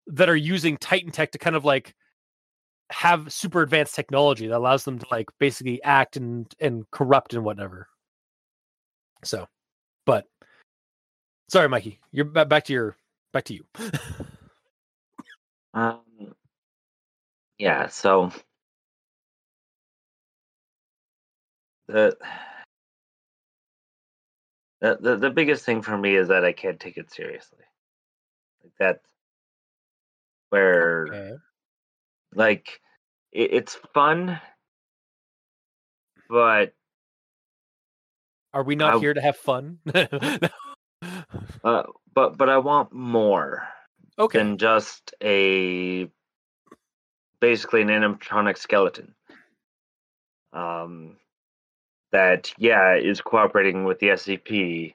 that are using titan tech to kind of like have super advanced technology that allows them to like basically act and and corrupt and whatever. So, but sorry, Mikey, you're ba- back to your back to you. um yeah so the the, the the biggest thing for me is that I can't take it seriously. Like that's where Okay. like it, it's fun but Are we not I- here to have fun? uh, but but I want more okay. than just a basically an animatronic skeleton. Um, that yeah is cooperating with the SCP.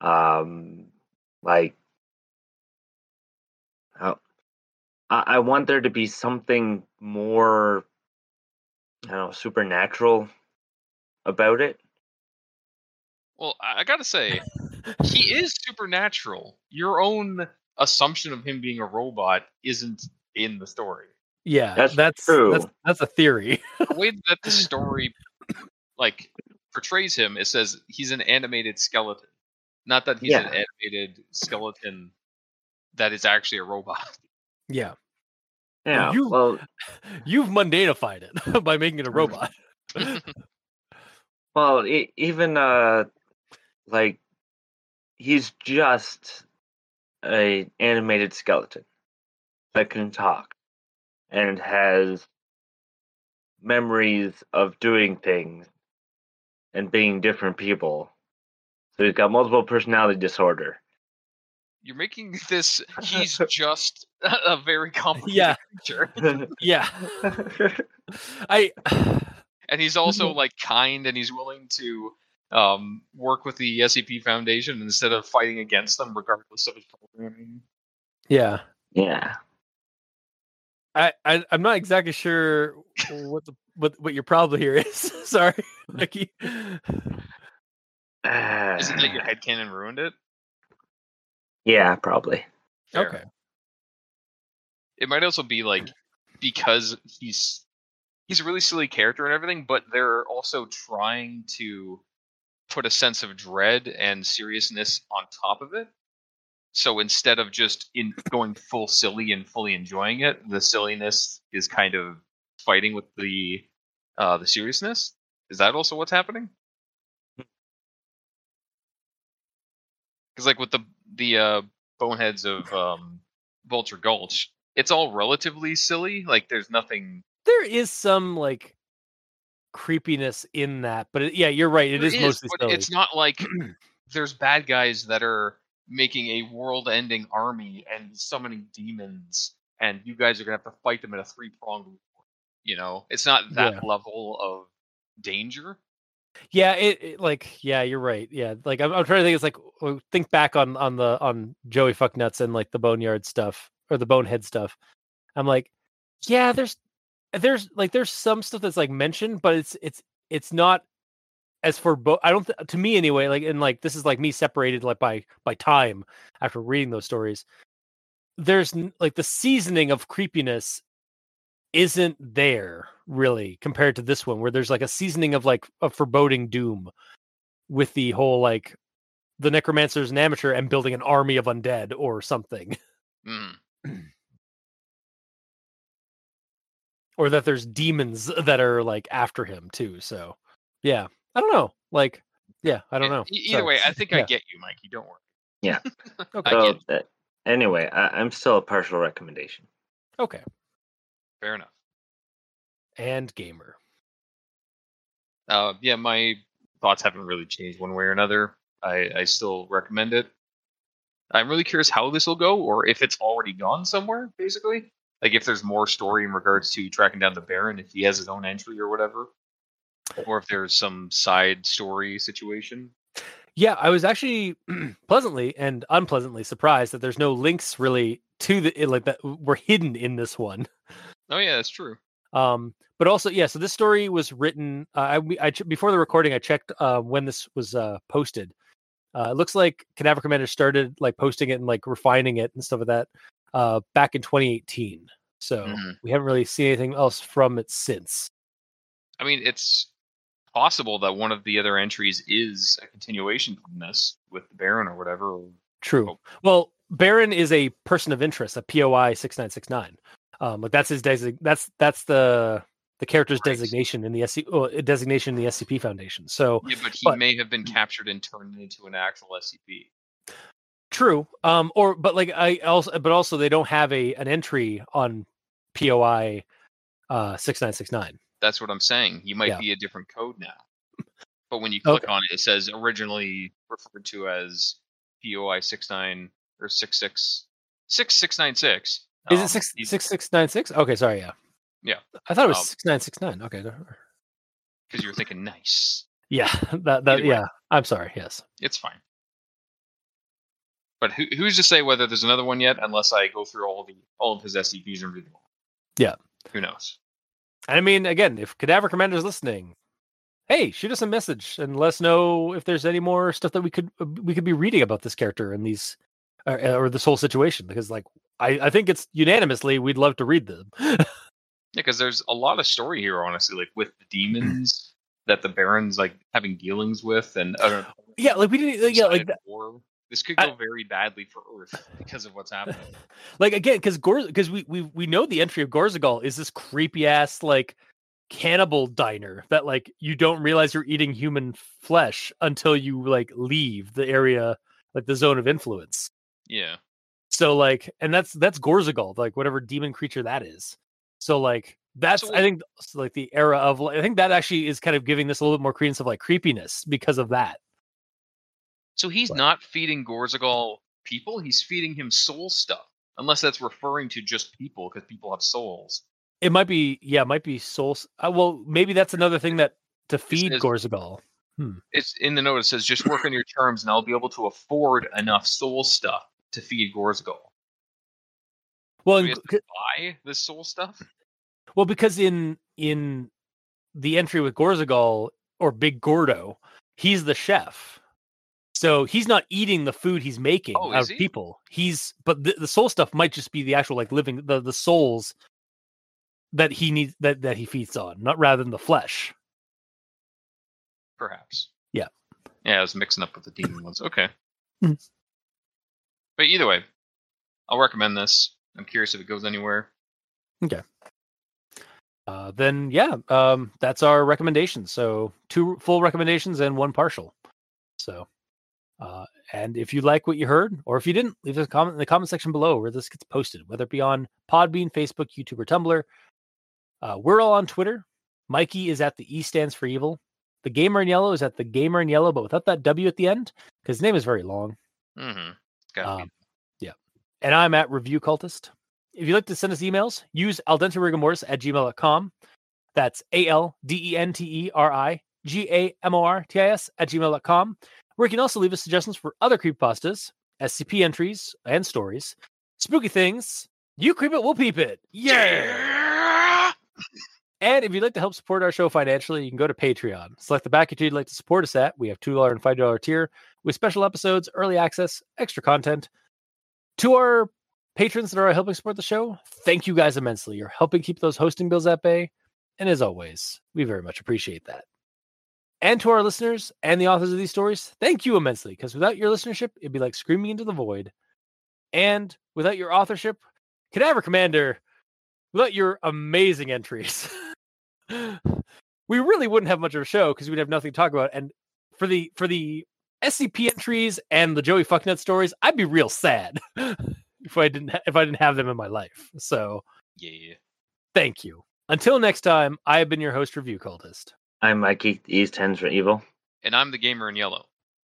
Um, like, uh, I, I want there to be something more, I don't know, supernatural about it. Well, I, I gotta say, he is supernatural. Your own assumption of him being a robot isn't in the story. yeah, That's that's true. that's that's a theory. The way that the story like portrays him, it says he's an animated skeleton. Not that he's an animated skeleton that is actually a robot. yeah, Yeah. you- Well, you've mundanified it by making it a robot. Well, e- even uh, like he's just a animated skeleton that can talk and has memories of doing things and being different people. So he's got multiple personality disorder. You're making this he's just a very complicated Yeah. creature. Yeah, I. And he's also like kind and he's willing to um, work with the SCP Foundation instead of fighting against them regardless of his programming. Yeah, yeah. I, I I'm not exactly sure what the what what your problem here is. Sorry, Mikey. Isn't that your headcanon ruined it? yeah, probably. Fair. Okay. It might also be like because he's he's a really silly character and everything, but they're also trying to put a sense of dread and seriousness on top of it. So instead of just in going full silly and fully enjoying it, the silliness is kind of fighting with the uh, the seriousness. Is that also what's happening? Because like with the the uh, boneheads of um, Vulture Gulch, it's all relatively silly. Like there's nothing. There is some like creepiness in that, but it, yeah, you're right. It is, is mostly but silly. it's not like there's bad guys that are making a world-ending army and summoning demons, and you guys are gonna have to fight them in a three-pronged. You know, it's not that Yeah. level of danger. Yeah, it, it like yeah, you're right. Yeah, like I'm, I'm trying to think. It's like uh, think back on on the on Joey Fucknuts and like the Boneyard stuff or the Bonehead stuff. I'm like, yeah, there's there's like there's some stuff that's like mentioned, but it's it's it's not as for both. I don't th- to me anyway. Like and like this is like me separated like by by time after reading those stories. There's like the seasoning of creepiness isn't there really compared to this one where there's like a seasoning of like a foreboding doom with the whole like the necromancer's an amateur and building an army of undead or something Mm. or that there's demons that are like after him too so yeah i don't know like yeah i don't know Either So, way, I think I get you, Mikey. Don't worry. Yeah okay I So get- uh, anyway, I, I'm still a partial recommendation. okay Fair enough. and gamer Uh, yeah, my thoughts haven't really changed one way or another. I, I still recommend it. I'm really curious how this will go, or if it's already gone somewhere. Basically, like if there's more story in regards to tracking down the Baron, if he has his own entry or whatever, or if there's some side story situation. yeah i was actually pleasantly and unpleasantly surprised that there's no links really to the like that were hidden in this one Oh yeah, that's true. Um, but also, yeah. So this story was written. Uh, I, I ch- before the recording, I checked uh, when this was uh, posted. Uh, it looks like Cadaver Commander started like posting it and like refining it and stuff like that uh, back in 2018. So Mhm. we haven't really seen anything else from it since. I mean, it's possible that one of the other entries is a continuation from this with the Baron or whatever. True. Oh. Well, Baron is a person of interest, a POI 6969. Um, like that's his design. That's that's the the character's Right. designation in the SC oh, designation in the SCP Foundation. So Yeah, but he But- may have been captured and turned into an actual SCP. True. Um or but like I also but also they don't have a an entry on POI uh 6969. That's what I'm saying. You might Yeah. be a different code now. But when you click Okay. on it, it says originally referred to as POI 69 or 66 6696. Is Um, it six six six nine six? Okay, sorry, yeah. Yeah. I thought it was Um, six nine six nine. Okay. because you were thinking nice. Yeah, that that yeah. I'm sorry. Yes. It's fine. But who, who's to say whether there's another one yet? Unless I go through all the all of his SCPs and read them all. Yeah. Who knows? I mean, again, if Cadaver Commander's listening, hey, shoot us a message and let us know if there's any more stuff that we could uh, we could be reading about this character and these or, or this whole situation because, like, I I think it's unanimously we'd love to read them. Yeah, because there's a lot of story here, honestly, like with the demons that the Baron's like having dealings with, and uh, yeah, like we didn't. Yeah, like war. This could I- go very badly for Earth because of what's happening. like again because Gorz because we we we know the entry of Gorzagal is this creepy ass like cannibal diner that like you don't realize you're eating human flesh until you like leave the area like the zone of influence. Yeah. So like, and that's that's Gorzagal, like whatever demon creature that is. So like, that's So I think like the era of I think that actually is kind of giving this a little bit more credence of like creepiness because of that. So he's What? not feeding Gorzagal people; he's feeding him soul stuff. Unless that's referring to just people, because people have souls. It might be yeah, it might be soul. Uh, well, maybe that's another thing that to feed says- Gorzagal. It's in the note. It says, "Just work on your terms, and I'll be able to afford enough soul stuff to feed Gorzagal." Well, Do in we have to buy this soul stuff? well, because in in the entry with Gorzagal or Big Gordo, he's the chef. So he's not eating the food he's making Oh, out of he? people. He's but the, the soul stuff might just be the actual like living the the souls that he needs that that he feeds on, not rather than the flesh. Perhaps. Yeah. Yeah, I was mixing up with the demon ones. Okay. Mm. But either way, I'll recommend this. I'm curious if it goes anywhere. Okay. Uh, then yeah, um, that's our recommendations. So two full recommendations and one partial. So, uh, and if you like what you heard, or if you didn't, leave us a comment in the comment section below where this gets posted, whether it be on Podbean, Facebook, YouTube, or Tumblr. Uh, we're all on Twitter. Mikey is at the E stands for evil. The gamer in yellow is at the gamer in yellow, but without that W at the end because his name is very long. Mm-hmm. Um, and I'm at Review Cultist. If you'd like to send us emails, use al rigamortis at gmail.com. That's A L D E N T E R I G A M O R T I S at gmail.com, where you can also leave us suggestions for other creepypastas, SCP entries, and stories. Spooky things. You creep it, we'll peep it. Yeah. And if you'd like to help support our show financially, you can go to Patreon. Select the backer tier you'd like to support us at. We have $2 and $5 tier with special episodes, early access, extra content. To our patrons that are helping support the show, thank you guys immensely. You're helping keep those hosting bills at bay. And as always, we very much appreciate that. And to our listeners and the authors of these stories, thank you immensely because without your listenership, it'd be like screaming into the void. And without your authorship, Cadaver Commander, without your amazing entries, we really wouldn't have much of a show because we'd have nothing to talk about. And for the for the SCP entries and the Joey Fucknut stories, I'd be real sad if I didn't ha- if I didn't have them in my life. So Yeah. thank you. Until next time, I have been your host, Review Cultist, I'm Mikey, the East Tens for Evil. And I'm the gamer in yellow.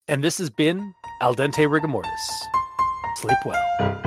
and this has been Al Dente Rigamortis. Sleep well.